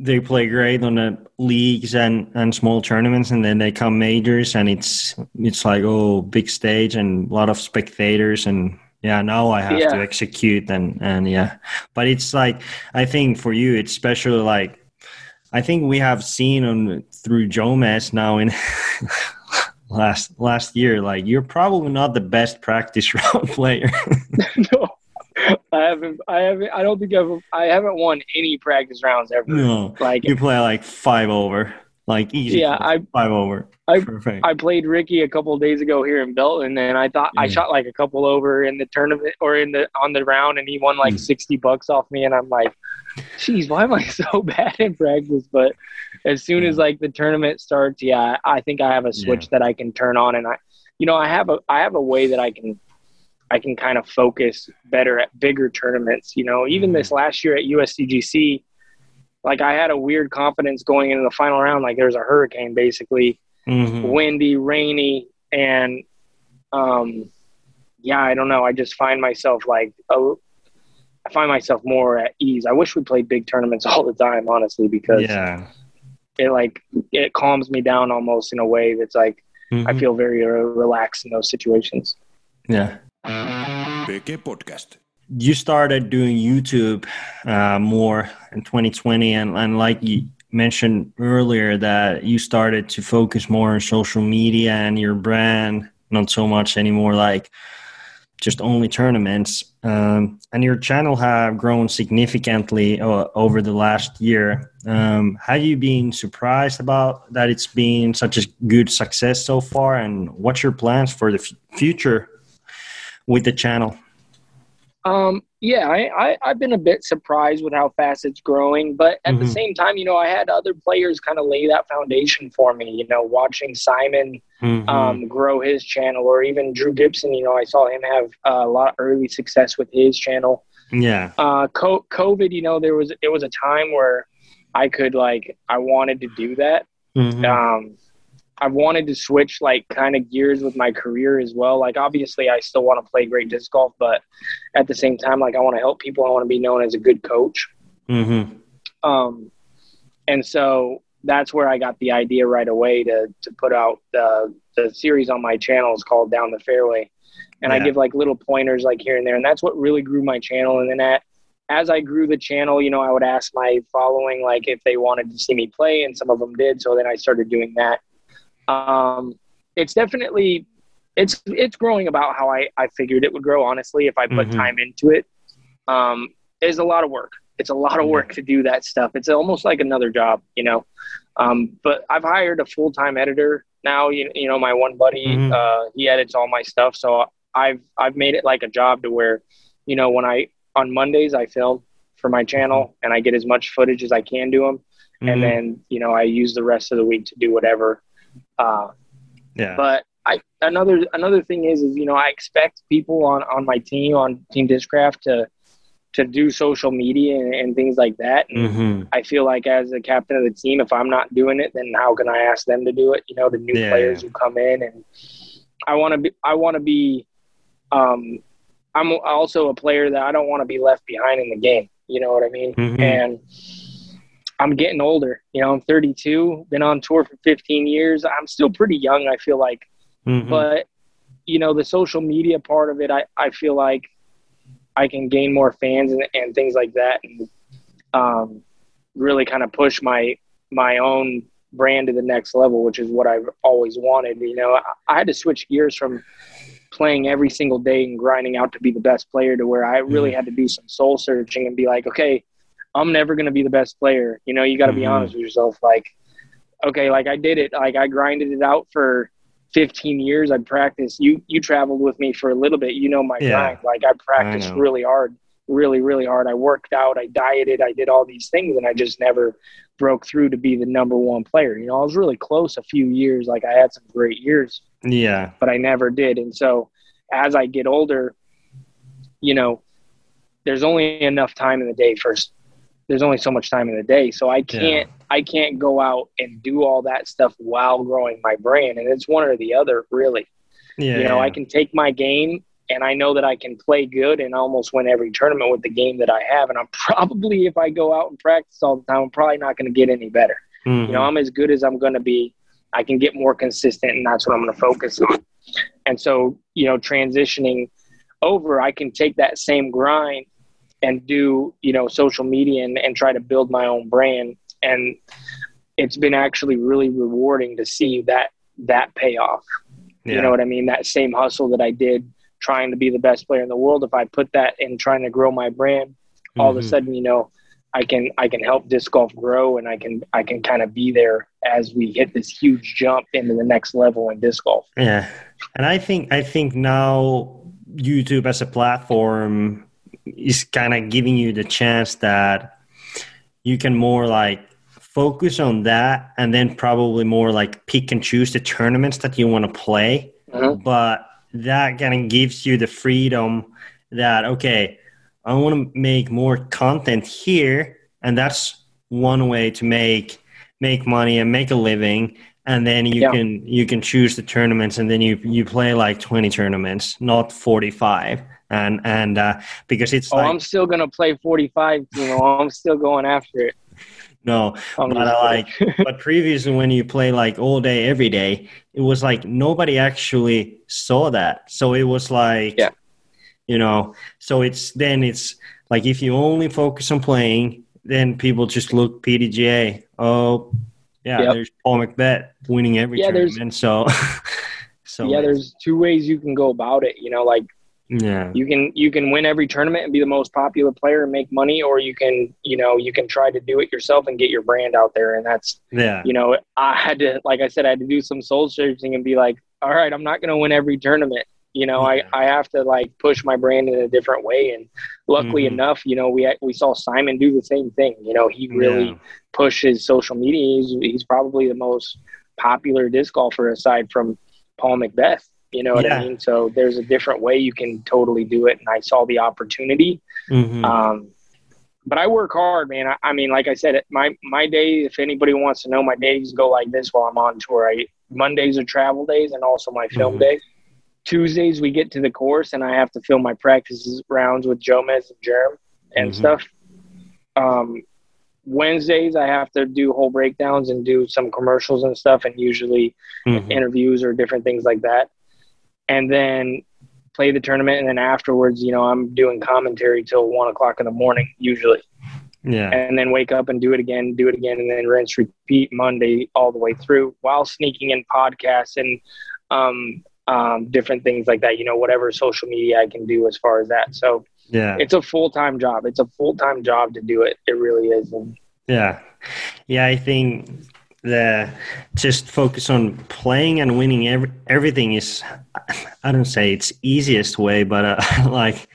they play great on the leagues and and small tournaments, and then they come majors, and it's it's like oh big stage and a lot of spectators and. Yeah, now I have Yeah. to execute and and yeah, but it's like I think for you it's especially like I think we have seen on through Jomez now in last last year. Like you're probably not the best practice round player. no, I haven't. I haven't. I don't think I've. I haven't won any practice rounds ever. no, Like you play like five over, like easy. Yeah, I- five over. I- Perfect. I played Ricky a couple of days ago here in Belton, and I thought I shot like a couple over in the tournament or in the on the round, and he won like Mm. sixty bucks off me, and I'm like, "Geez, why am I so bad in practice?" But as soon as like the tournament starts, yeah, I think I have a switch that I can turn on, and I, you know, I have a I have a way that I can. I can kind of focus better at bigger tournaments. You know, even Mhm. this last year at USDGC, like I had a weird confidence going into the final round. Like there was a hurricane basically, Mhm. windy, rainy, and um, yeah, I don't know. I just find myself like oh, I find myself more at ease. I wish we played big tournaments all the time, honestly, because Yeah. it like it calms me down almost in a way that's like I Mhm. feel very uh, relaxed in those situations. Yeah. PK Podcast. You started doing YouTube uh, more in 2020, and, and like you mentioned earlier, that you started to focus more on social media and your brand, not so much anymore like just only tournaments. Um, and your channel have grown significantly uh, over the last year. Um, have you been surprised about that it's been such a good success so far? And what's your plans for the future with the channel? Um, yeah, I, I, I've been a bit surprised with how fast it's growing, but at the Mhm. same time, you know, I had other players kind of lay that foundation for me. You know, watching Simon Mhm. um, grow his channel, or even Drew Gibson. You know, I saw him have a lot of early success with his channel. yeah. Uh, co- COVID, you know, there was it was a time where I could like I wanted to do that. Mhm. Um, I wanted to switch like kind of gears with my career as well. Like obviously, I still want to play great disc golf, but at the same time, like I want to help people. I want to be known as a good coach. Mhm. Um, and so that's where I got the idea right away to to put out the the series on my channel is called Down the Fairway, and I give like little pointers like here and there, and that's what really grew my channel. And then at as I grew the channel, you know, I would ask my following like if they wanted to see me play, and some of them did. So then I started doing that. Um, it's definitely it's it's growing about how I I figured it would grow. Honestly, if I put Mhm. time into it, um, it's a lot of work. It's a lot of work to do that stuff. It's almost like another job, you know. Um, but I've hired a full time editor now. You, you know, my one buddy, Mhm. uh, he edits all my stuff. So I've I've made it like a job to where, you know, when I on Mondays I film for my channel and I get as much footage as I can do them, Mhm. and then you know I use the rest of the week to do whatever. Uh, yeah. but I another another thing is is you know I expect people on on my team on Team Discraft to to do social media and, and things like that. And Mhm. I feel like as the captain of the team, if I'm not doing it, then how can I ask them to do it? You know, the new Yeah, players who come in, and I want to be. I want to be. Um, I'm also a player that I don't want to be left behind in the game. You know what I mean? Mhm. And I'm getting older. You know, I'm 32. Been on tour for 15 years. I'm still pretty young. I feel like Mhm. but you know the social media part of it i, I feel like i can gain more fans and, and things like that and um, really kind of push my my own brand to the next level which is what i've always wanted you know i, I had to switch gears from playing every single day and grinding out to be the best player to where i really Mhm. had to do some soul searching and be like okay i'm never going to be the best player you know you got to be Mhm. honest with yourself like okay like i did it like i grinded it out for 15 years I practiced. You you traveled with me for a little bit. You know my Yeah. grind. Like I practiced know. really hard, really really hard. I worked out. I dieted. I did all these things, and I just never broke through to be the number one player. You know, I was really close a few years. Like I had some great years, yeah. but I never did. And so as I get older, you know, there's only enough time in the day first. There's only so much time in the day. So I can't I can't go out and do all that stuff while growing my brand. And it's one or the other, really. Yeah. you know, yeah. I can take my game and I know that I can play good and almost win every tournament with the game that I have. And I'm probably if I go out and practice all the time, I'm probably not going to get any better. Mhm. You know, I'm as good as I'm going to be. I can get more consistent, and that's what I'm going to focus on. And so, you know, transitioning over, I can take that same grind and do, you know, social media and, and try to build my own brand. And it's been actually really rewarding to see that that payoff. yeah. You know what I mean? That same hustle that I did trying to be the best player in the world. If I put that in trying to grow my brand, all of a Mhm. sudden, you know, I can I can help disc golf grow, and I can I can kind of be there as we hit this huge jump into the next level in disc golf. Yeah, and I think I think now YouTube as a platform is kind of giving you the chance that you can more like focus on that, and then probably more like pick and choose the tournaments that you want to play. Mhm. But that kind of gives you the freedom that okay, I want to make more content here, and that's one way to make make money and make a living and then you Yeah. can you can choose the tournaments and then you you play like 20 tournaments not 45 and and uh because it's Oh, like I'm still gonna play 45. You know, I'm still going after it. no I'm but I like but previously when you play like all day every day it was like nobody actually saw that so it was like Yeah. you know so it's then it's like if you only focus on playing then people just look pdga oh yeah Yep. there's paul mcbeth winning every Yeah, tournament so so yeah, there's two ways you can go about it. You know, like yeah you can you can win every tournament and be the most popular player and make money, or you can you know you can try to do it yourself and get your brand out there. And that's yeah you know I had to like I said I had to do some soul searching and be like, all right, I'm not going to win every tournament. You know, Yeah. I, I have to like push my brand in a different way. And luckily Mhm. enough, you know, we we saw Simon do the same thing. You know, he really Yeah. pushes social media. He's, he's probably the most popular disc golfer aside from Paul McBeth. You know what Yeah. I mean? So there's a different way you can totally do it. And I saw the opportunity. Mhm. Um, but I work hard, man. I, I mean, like I said, my my day. If anybody wants to know, my days go like this while I'm on tour. I Mondays are travel days, and also my film Mhm. day. Tuesdays we get to the course, and I have to film my practice rounds with Jomez and Jerm and Mhm. stuff. Um, Wednesdays I have to do whole breakdowns and do some commercials and stuff, and usually Mhm. interviews or different things like that. And then play the tournament, and then afterwards, you know, I'm doing commentary till one o'clock in the morning usually, Yeah. and then wake up and do it again, do it again, and then rinse, repeat Monday all the way through, while sneaking in podcasts and um, um, different things like that. You know, whatever social media I can do as far as that. So Yeah. it's a full time job. It's a full time job to do it. It really is. And Yeah. Yeah, I think the just focus on playing and winning every, everything is I don't say it's easiest way, but uh, like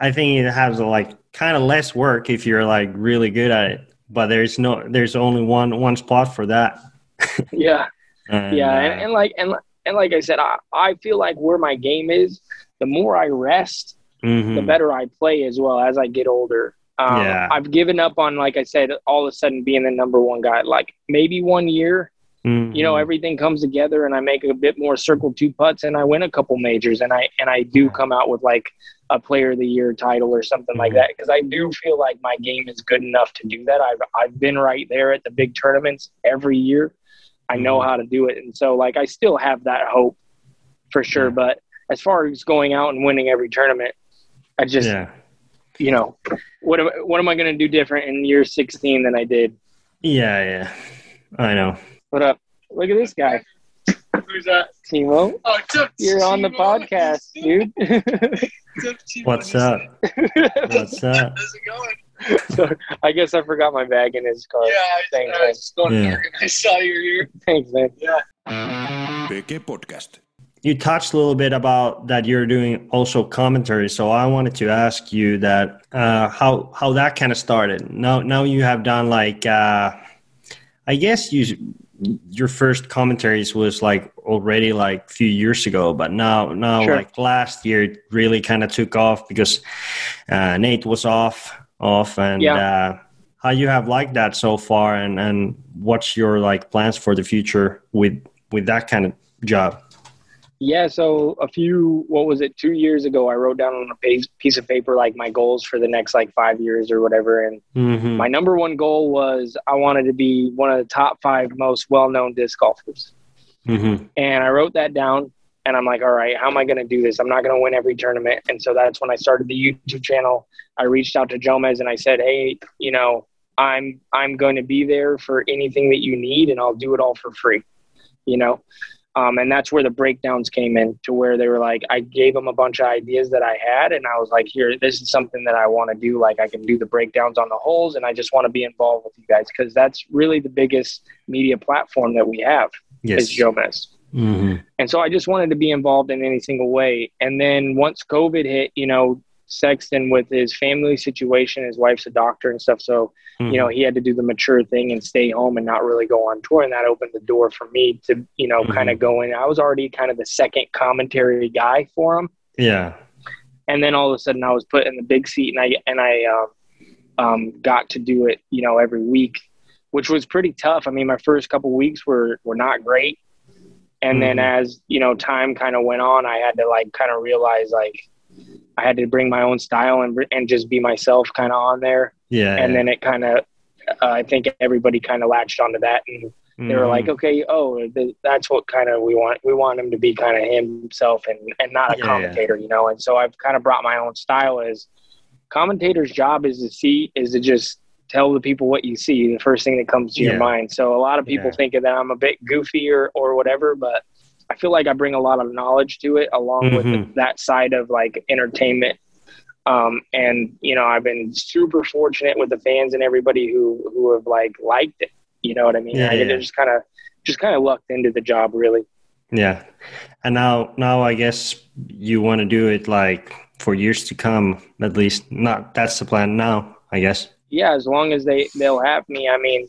I think it has like kind of less work if you're like really good at it. But there's no there's only one one spot for that. yeah. And, yeah uh, and, and like and, and like i said I, I feel like where my game is the more i rest the mhm. better i play as well as i get older um, Yeah. i've given up on like i said all of a sudden being the number one guy like maybe one year you know Mhm. everything comes together and i make a bit more circle two putts and i win a couple majors and i and i do come out with like a player of the year title or something like Mhm. that because i do feel like my game is good enough to do that i've i've been right there at the big tournaments every year i know Mhm. how to do it and so like i still have that hope for sure Yeah. but as far as going out and winning every tournament i just yeah. You know what am, what am i going to do different in year 16 than i did Yeah, yeah. I know. what up look at this guy Who's that? teemu Oh, it's up. you're on the podcast dude up. What's up? What's up? How's it going? so I guess I forgot my bag in his car. Yeah, I, Thanks, I was just going Yeah. to and I saw you were here. Thanks, man. Yeah. PK Podcast. You touched a little bit about that you're doing also commentary so i wanted to ask you that uh, how how that kind of started now now you have done like uh, i guess you your first commentaries was like already like a few years ago but now now Sure. like last year it really kind of took off because uh, nate was off off and Yeah. uh, how you have liked that so far and and what's your like plans for the future with with that kind of job Yeah, so a few, what was it, two years ago, I wrote down on a piece of paper like my goals for the next like five years or whatever. And Mhm. my number one goal was I wanted to be one of the top five most well known disc golfers. Mhm. And I wrote that down and I'm like, all right, how am I going to do this? I'm not going to win every tournament. And so that's when I started the YouTube channel. I reached out to Jomez and I said, hey, you know, I'm I'm going to be there for anything that you need and I'll do it all for free, you know. Um, and that's where the breakdowns came in to where they were like, I gave them a bunch of ideas that I had, and I was like, here, this is something that I want to do. Like, I can do the breakdowns on the holes, and I just want to be involved with you guys because that's really the biggest media platform that we have Yes. is Jomez. Mhm. And so I just wanted to be involved in any single way. And then once COVID hit, you know, Sexton with his family situation, his wife's a doctor and stuff. So, you know, he had to do the mature thing and stay home and not really go on tour. And that opened the door for me to, you know, Mhm. kind of go in. I was already kind of the second commentary guy for him. Yeah. And then all of a sudden I was put in the big seat and I, and I, um, um, got to do it, you know, every week, which was pretty tough. I mean, my first couple weeks were, were not great. And then Mhm. as, you know, time kind of went on, I had to like kind of realize like I had to bring my own style and, and just be myself kind of on there. Yeah. And then it kind of, uh, I think everybody kind of latched onto that and they were Mm-hmm. like, okay, oh, th- that's what kind of we want. We want him to be kind of himself and, and not a Yeah, yeah. commentator, you know? And so I've kind of brought my own style as commentator's job is to see, is to just tell the people what you see, the first thing that comes to Yeah. your mind. So a lot of people Yeah. think that I'm a bit goofy or, or whatever, but I feel like I bring a lot of knowledge to it along with Mhm. that side of like entertainment. Um, and you know, I've been super fortunate with the fans and everybody who, who have like liked it. You know what I mean? Yeah, I yeah. just kind of, just kind of lucked into the job really. Yeah. And now, now I guess you want to do it like for years to come, at least. Not that's the plan now, I guess. Yeah, as long as they they'll have me. I mean,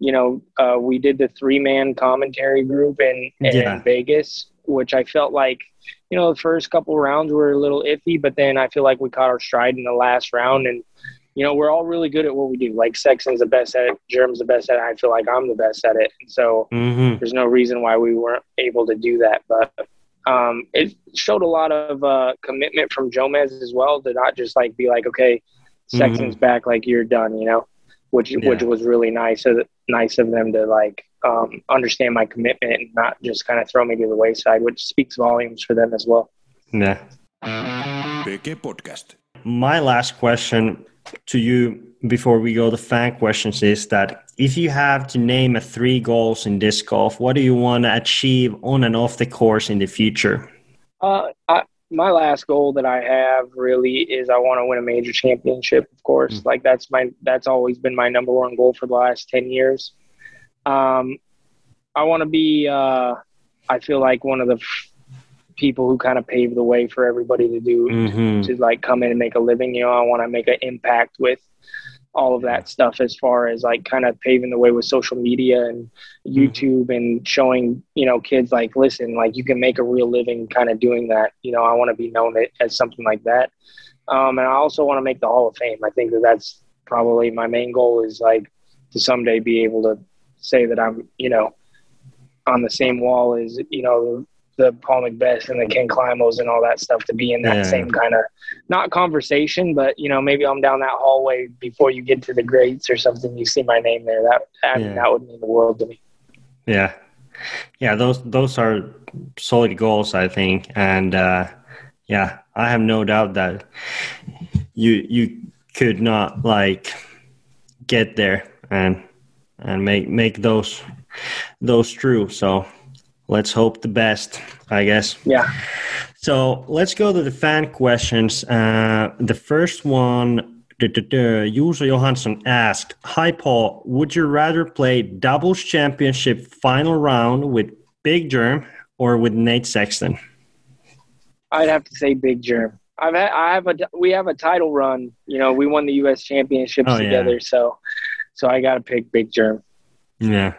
you know, uh, we did the three man commentary group in, in Yeah. Vegas, which I felt like, you know, the first couple rounds were a little iffy, but then I feel like we caught our stride in the last round. And, you know, we're all really good at what we do. Like Sexton's the best at it, Jerm's the best at it. I feel like I'm the best at it. And so Mm-hmm. there's no reason why we weren't able to do that. But um, it showed a lot of uh, commitment from Jomez as well to not just like be like, okay, Sexton's back, like you're done, you know, which which was really nice of nice of them to like um, understand my commitment and not just kind of throw me to the wayside, which speaks volumes for them as well. Yeah. PK Podcast. My last question to you before we go to fan questions is that if you have to name a three goals in disc golf, what do you want to achieve on and off the course in the future? Uh, I, my last goal that I have really is I want to win a major championship. Of course, Mm. like that's my that's always been my number one goal for the last ten years. Um, I want to be. Uh, I feel like one of the f- people who kind of paved the way for everybody to do Mm-hmm. to like come in and make a living. You know, I want to make an impact with all of that stuff as far as like kind of paving the way with social media and YouTube and showing, you know, kids like, listen, like you can make a real living kind of doing that. You know, I want to be known as something like that. Um, and I also want to make the Hall of Fame. I think that that's probably my main goal is like to someday be able to say that I'm, you know, on the same wall as, you know, the Paul McBeth and the Ken Climos and all that stuff to be in that Yeah. same kind of not conversation, but you know, maybe I'm down that hallway before you get to the greats or something. You see my name there. That I mean, Yeah. that would mean the world to me. Yeah, yeah. Those those are solid goals, I think, and uh, yeah, I have no doubt that you you could not like get there and and make make those those true. So let's hope the best, I guess. Yeah. So let's go to the fan questions. Uh, the first one, Juuso Johansson asked, "Hi Paul, would you rather play doubles championship final round with Big Jerm or with Nate Sexton?" I'd have to say Big Jerm. I've had, I have a we have a title run. You know, we won the U.S. championships Oh, yeah. together, so so I got to pick Big Jerm. Yeah.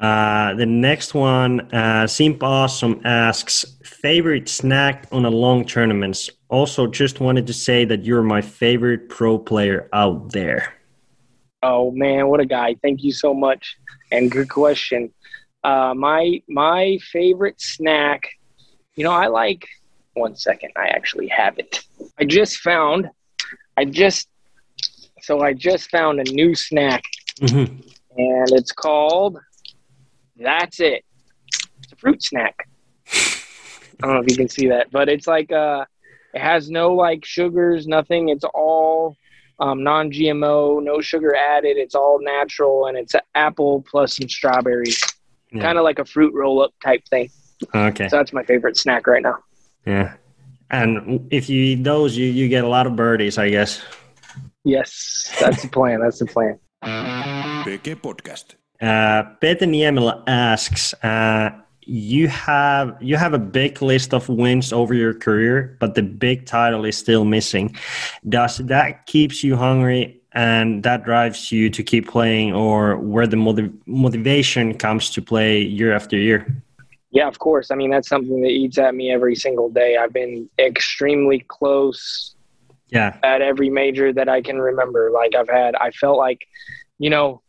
Uh, the next one, uh, Simp Awesome asks, favorite snack on a long tournaments. Also, just wanted to say that you're my favorite pro player out there. Oh man, what a guy! Thank you so much, and good question. Uh, my my favorite snack, you know, I like. One second, I actually have it. I just found. I just. So I just found a new snack, Mhm. and it's called. That's it. It's a fruit snack. I don't know if you can see that, but it's like uh, it has no like sugars, nothing. It's all um, non-GMO, no sugar added. It's all natural, and it's an apple plus some strawberries, Yeah. kind of like a fruit roll-up type thing. Okay. So that's my favorite snack right now. Yeah. And if you eat those, you, you get a lot of birdies, I guess. Yes, that's the plan. That's the plan. PK Podcast. Uh, Peter Niemela asks, uh, you have you have a big list of wins over your career, but the big title is still missing. Does that keeps you hungry and that drives you to keep playing, or where the motiv- motivation comes to play year after year? Yeah, of course. I mean, that's something that eats at me every single day. I've been extremely close Yeah, at every major that I can remember. Like I've had, I felt like, you know,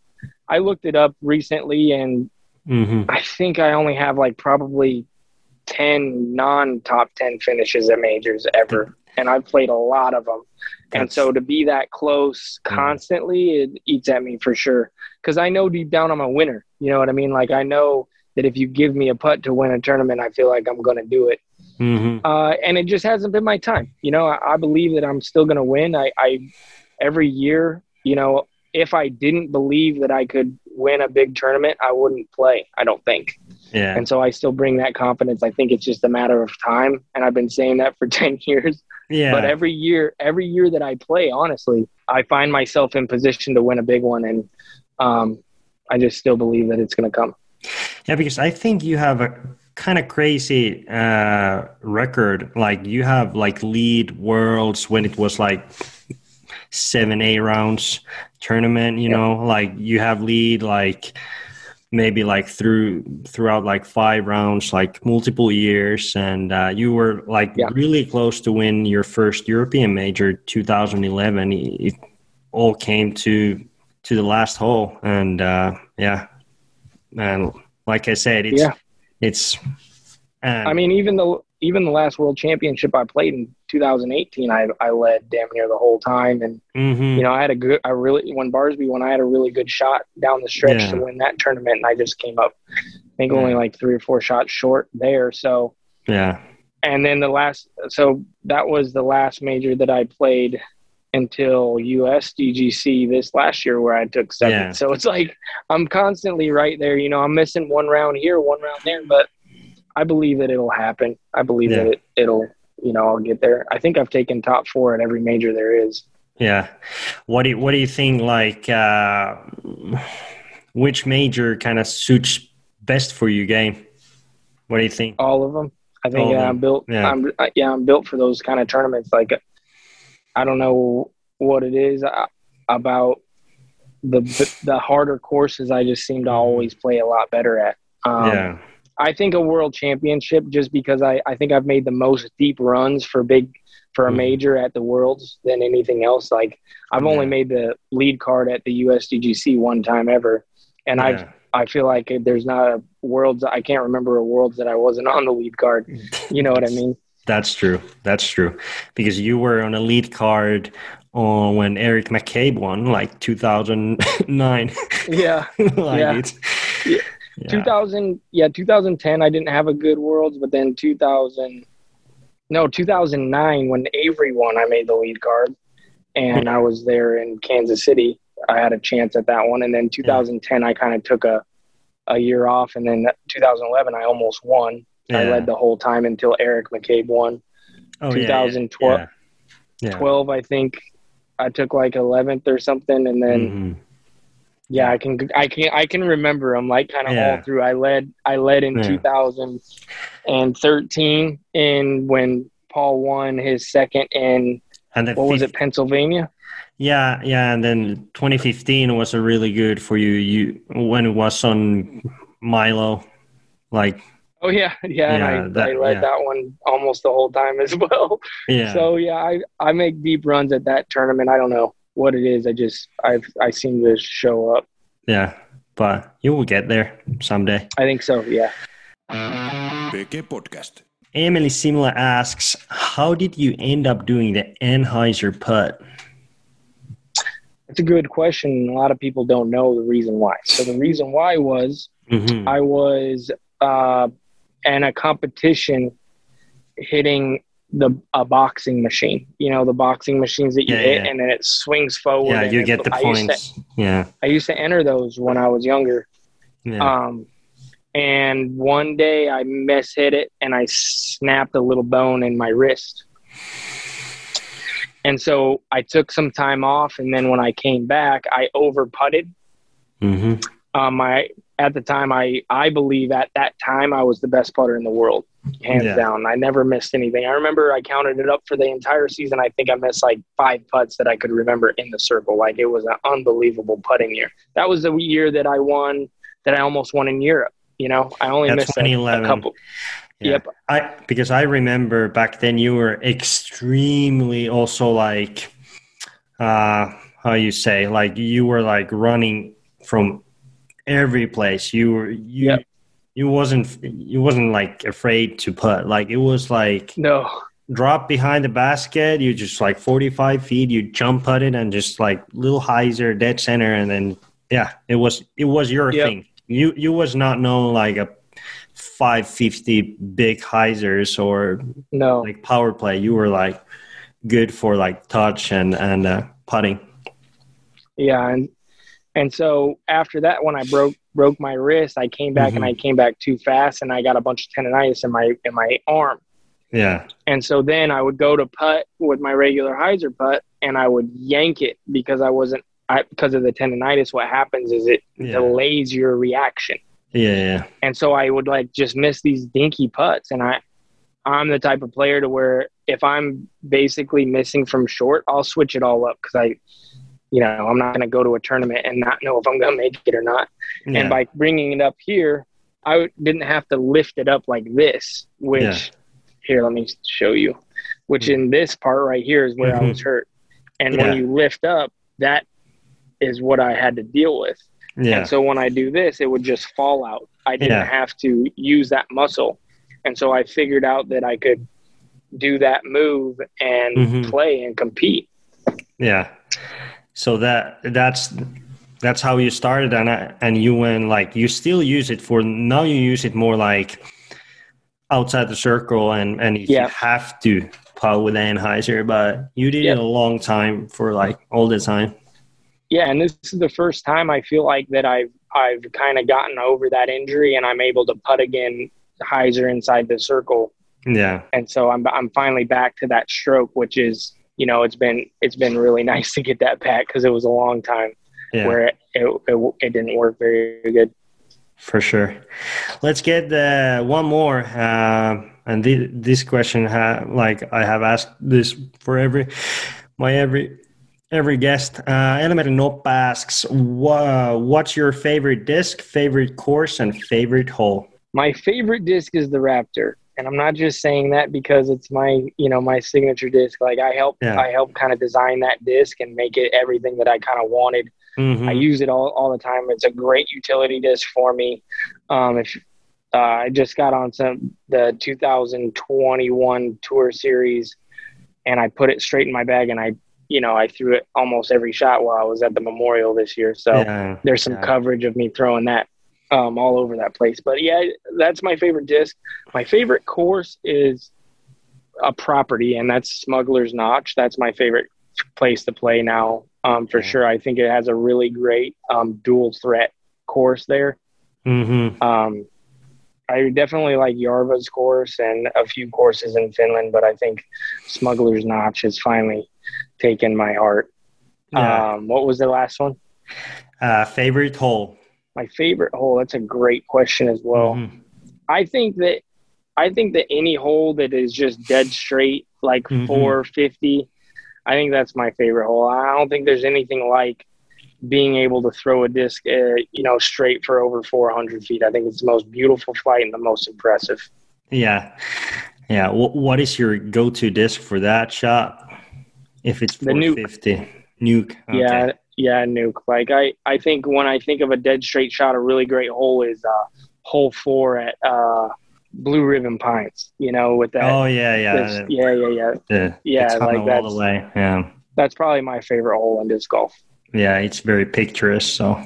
I looked it up recently and hmm I think I only have like probably 10 non top 10 finishes at majors ever. And I've played a lot of them. And so to be that close Mm. constantly, it eats at me for sure. Cause I know deep down I'm a winner. You know what I mean? Like I know that if you give me a putt to win a tournament, I feel like I'm going to do it. hmm Uh, and it just hasn't been my time. You know, I, I believe that I'm still going to win. I, I, every year, you know, if I didn't believe that I could win a big tournament, I wouldn't play. I don't think. yeah, And so I still bring that confidence. I think it's just a matter of time. And I've been saying that for 10 years. yeah. But every year, every year that I play, honestly, I find myself in position to win a big one. And um, I just still believe that it's going to come. Yeah, because I think you have a kind of crazy uh, record. Like you have like lead worlds when it was like seven, eight rounds tournament. You Yeah. know, like you have lead like maybe like through throughout like five rounds like multiple years and uh, you were like Yeah. really close to win your first european major 2011 it all came to to the last hole and uh yeah and like i said it's Yeah. it's and I mean, even the even the last World Championship I played in 2018, I I led damn near the whole time, and mhm, you know I had a good, I really when Barsby when I had a really good shot down the stretch Yeah. to win that tournament, and I just came up, I think only like three or four shots short there. So yeah and then the last, so that was the last major that I played until USDGC this last year where I took second. Yeah. So it's like I'm constantly right there. You know, I'm missing one round here, one round there, but I believe that it'll happen. I believe Yeah. that it, it'll, you know, I'll get there. I think I've taken top four at every major there is. yeah what do you, what do you think like uh which major kind of suits best for you game what do you think All of them. I think yeah, them. I'm built. Yeah. I'm yeah, I'm built for those kind of tournaments. Like, I don't know what it is uh, about the the harder courses. I just seem to always play a lot better at. Um, yeah I think a world championship just because I, I think I've made the most deep runs for big for a Mhm. major at the worlds than anything else. Like I've only made the lead card at the USDGC one time ever. And yeah. I feel like there's not a worlds I can't remember a worlds that I wasn't on the lead card. You know what I mean? That's true. That's true. Because you were on a lead card on when Eric McCabe won, like 2009. Yeah. like Yeah. it's, Yeah. Yeah. 2000 yeah 2010 i didn't have a good worlds but then 2000 no 2009 when avery won i made the lead card and i was there in kansas city i had a chance at that one and then 2010 i kind of took a a year off and then 2011 i almost won i led the whole time until eric mccabe won Oh, yeah, yeah, 2012 Yeah. Yeah. 12 i think i took like 11th or something and then Mhm. Yeah, I can I can I can remember them like kind of Yeah. all through. I led I led in Yeah. 2013 in when Paul won his second in And what was it Pennsylvania? Yeah, yeah, and then 2015 was a really good for you. You when it was on Milo, like Oh yeah, yeah, and Yeah, I, that- I led yeah. that one almost the whole time as well. yeah, So yeah, I I make deep runs at that tournament. I don't know what it is. I just I I seem to show up. yeah, but you will get there someday. I think so. Yeah. PK Podcast. Emily Simla asks, "How did you end up doing the anhyzer putt?" It's a good question. A lot of people don't know the reason why. So the reason why was Mhm. I was uh, in a competition hitting the a boxing machine. You know, the boxing machines that you Yeah, hit yeah. and then it swings forward. Yeah, you get the I used, to, points. Yeah, I used to enter those when I was younger. yeah, Um, and one day I mishit it and I snapped a little bone in my wrist. And so I took some time off, and then when I came back, I over putted. Mm hmm Um, I at the time, I I believe at that time I was the best putter in the world, hands Yeah. down. I never missed anything. I remember I counted it up for the entire season. I think I missed like five putts that I could remember in the circle. Like it was an unbelievable putting year. That was the year that I won. That I almost won in Europe. You know, I only Yeah, missed a, a couple. Yeah. Yep. I because I remember back then you were extremely also like uh how you say like you were like running from every place you were you Yep. you wasn't you wasn't like afraid to put like it was like No, drop behind the basket you just like 45 feet you jump put it and just like little hyzer dead center and then yeah it was it was your Yep. thing you you was not known like a 550 big hyzers or no. like power play you were like good for like touch and and uh, putting Yeah, and and so after that, when I broke broke my wrist, I came back and Mhm. I came back too fast, and I got a bunch of tendonitis in my in my arm. yeah And so then I would go to putt with my regular hyzer putt, and I would yank it because I wasn't I, because of the tendonitis. What happens is it Yeah. delays your reaction. Yeah, yeah. and so I would like just miss these dinky putts. And I, I'm the type of player to where if I'm basically missing from short, I'll switch it all up because I, you know, I'm not going to go to a tournament and not know if I'm going to make it or not. yeah. And by bringing it up here, I didn't have to lift it up like this. Which Yeah. here, let me show you. Which in this part right here is where Mhm. I was hurt. And Yeah. when you lift up, that is what I had to deal with. yeah. And so when I do this, it would just fall out. I didn't have to use that muscle. And so I figured out that I could do that move and Mhm. play and compete. Yeah. So that that's that's how you started, and I- and you went like you still use it for now. You use it more like outside the circle, and and Yeah. you have to putt with anhyzer, but you did Yep. it a long time for like all the time. Yeah, and this is the first time I feel like that I've I've kind of gotten over that injury and I'm able to putt again hyzer inside the circle. Yeah. And so I'm I'm finally back to that stroke, which is you know it's been it's been really nice to get that back because it was a long time Yeah. where it, it it it didn't work very good. For sure. Let's get uh, one more. Uh, and thi- this question, ha- like I have asked this for every my every every guest. Uh, Elemental Nope asks, wha- "What's your favorite disc, favorite course, and favorite hole?" My favorite disc is the Raptor, and I'm not just saying that because it's my you know my signature disc. Like I helped Yeah. I helped kind of design that disc and make it everything that I kind of wanted. Mhm. I use it all, all the time. It's a great utility disc for me. Um, if uh, I just got on some the 2021 Tour Series, and I put it straight in my bag, and I, you know, I threw it almost every shot while I was at the Memorial this year. So yeah. there's some yeah. coverage of me throwing that um, all over that place. But yeah, that's my favorite disc. My favorite course is a property, and that's Smuggler's Notch. That's my favorite place to play now, um, for sure. I think it has a really great um, dual threat course there. Mhm. Um, I definitely like Järva's course and a few courses in Finland, but I think Smuggler's Notch has finally taken my heart. Yeah. Um, what was the last one? Uh, favorite hole. My favorite hole. That's a great question as well. Mhm. I think that I think that any hole that is just dead straight, like Mhm. 450, I think that's my favorite hole. I don't think there's anything like being able to throw a disc, uh, you know, straight for over 400 feet. I think it's the most beautiful flight and the most impressive. Yeah. Yeah. Wh- what is your go-to disc for that shot? If it's The nuke. 450 nuke. Okay. Yeah, yeah, nuke. Like I, I think when I think of a dead straight shot, a really great hole is uh, hole four at uh, Blue Ribbon Pines. You know, with that. Oh yeah, yeah. this- yeah, yeah, yeah. The, Yeah, the tunnel like all the way. Yeah. That's probably my favorite hole in disc golf. Yeah, it's very picturesque, so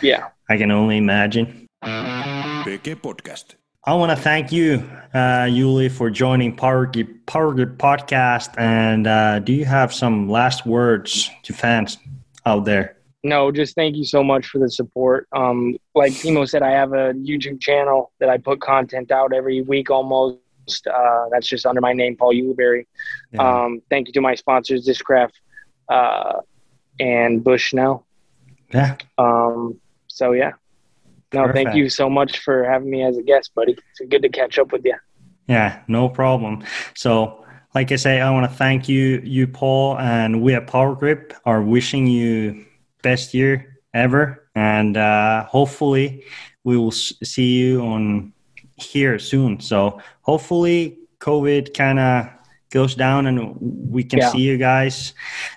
Yeah. I can only imagine. PK Podcast. I want to thank you, uh, Yuli, for joining Power Grip, Power Grip podcast. And uh, do you have some last words to fans out there? No, just thank you so much for the support. Um, like Teemu said, I have a YouTube channel that I put content out every week almost. Uh, that's just under my name, Paul Ulibarri. Yeah. Um, thank you to my sponsors, Discraft uh, and Bushnell. Yeah. Um, so yeah, no, thank you so much for having me as a guest, buddy. It's good to catch up with you. Yeah, no problem. So, like I say, I want to thank you, you Paul, and we at Power Grip are wishing you best year ever, and uh, hopefully we will see you on here soon. So hopefully COVID kind of goes down and we can Yeah. see you guys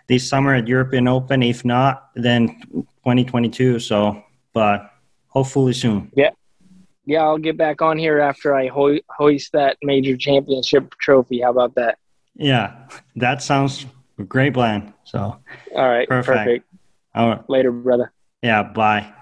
this summer at European Open. If not, then 2022. So, but hopefully soon. Yeah. Yeah, I'll get back on here after I ho- hoist that major championship trophy. How about that? Yeah, that sounds a great plan. So, All right, Perfect. perfect. all right. Later, brother. Yeah, bye.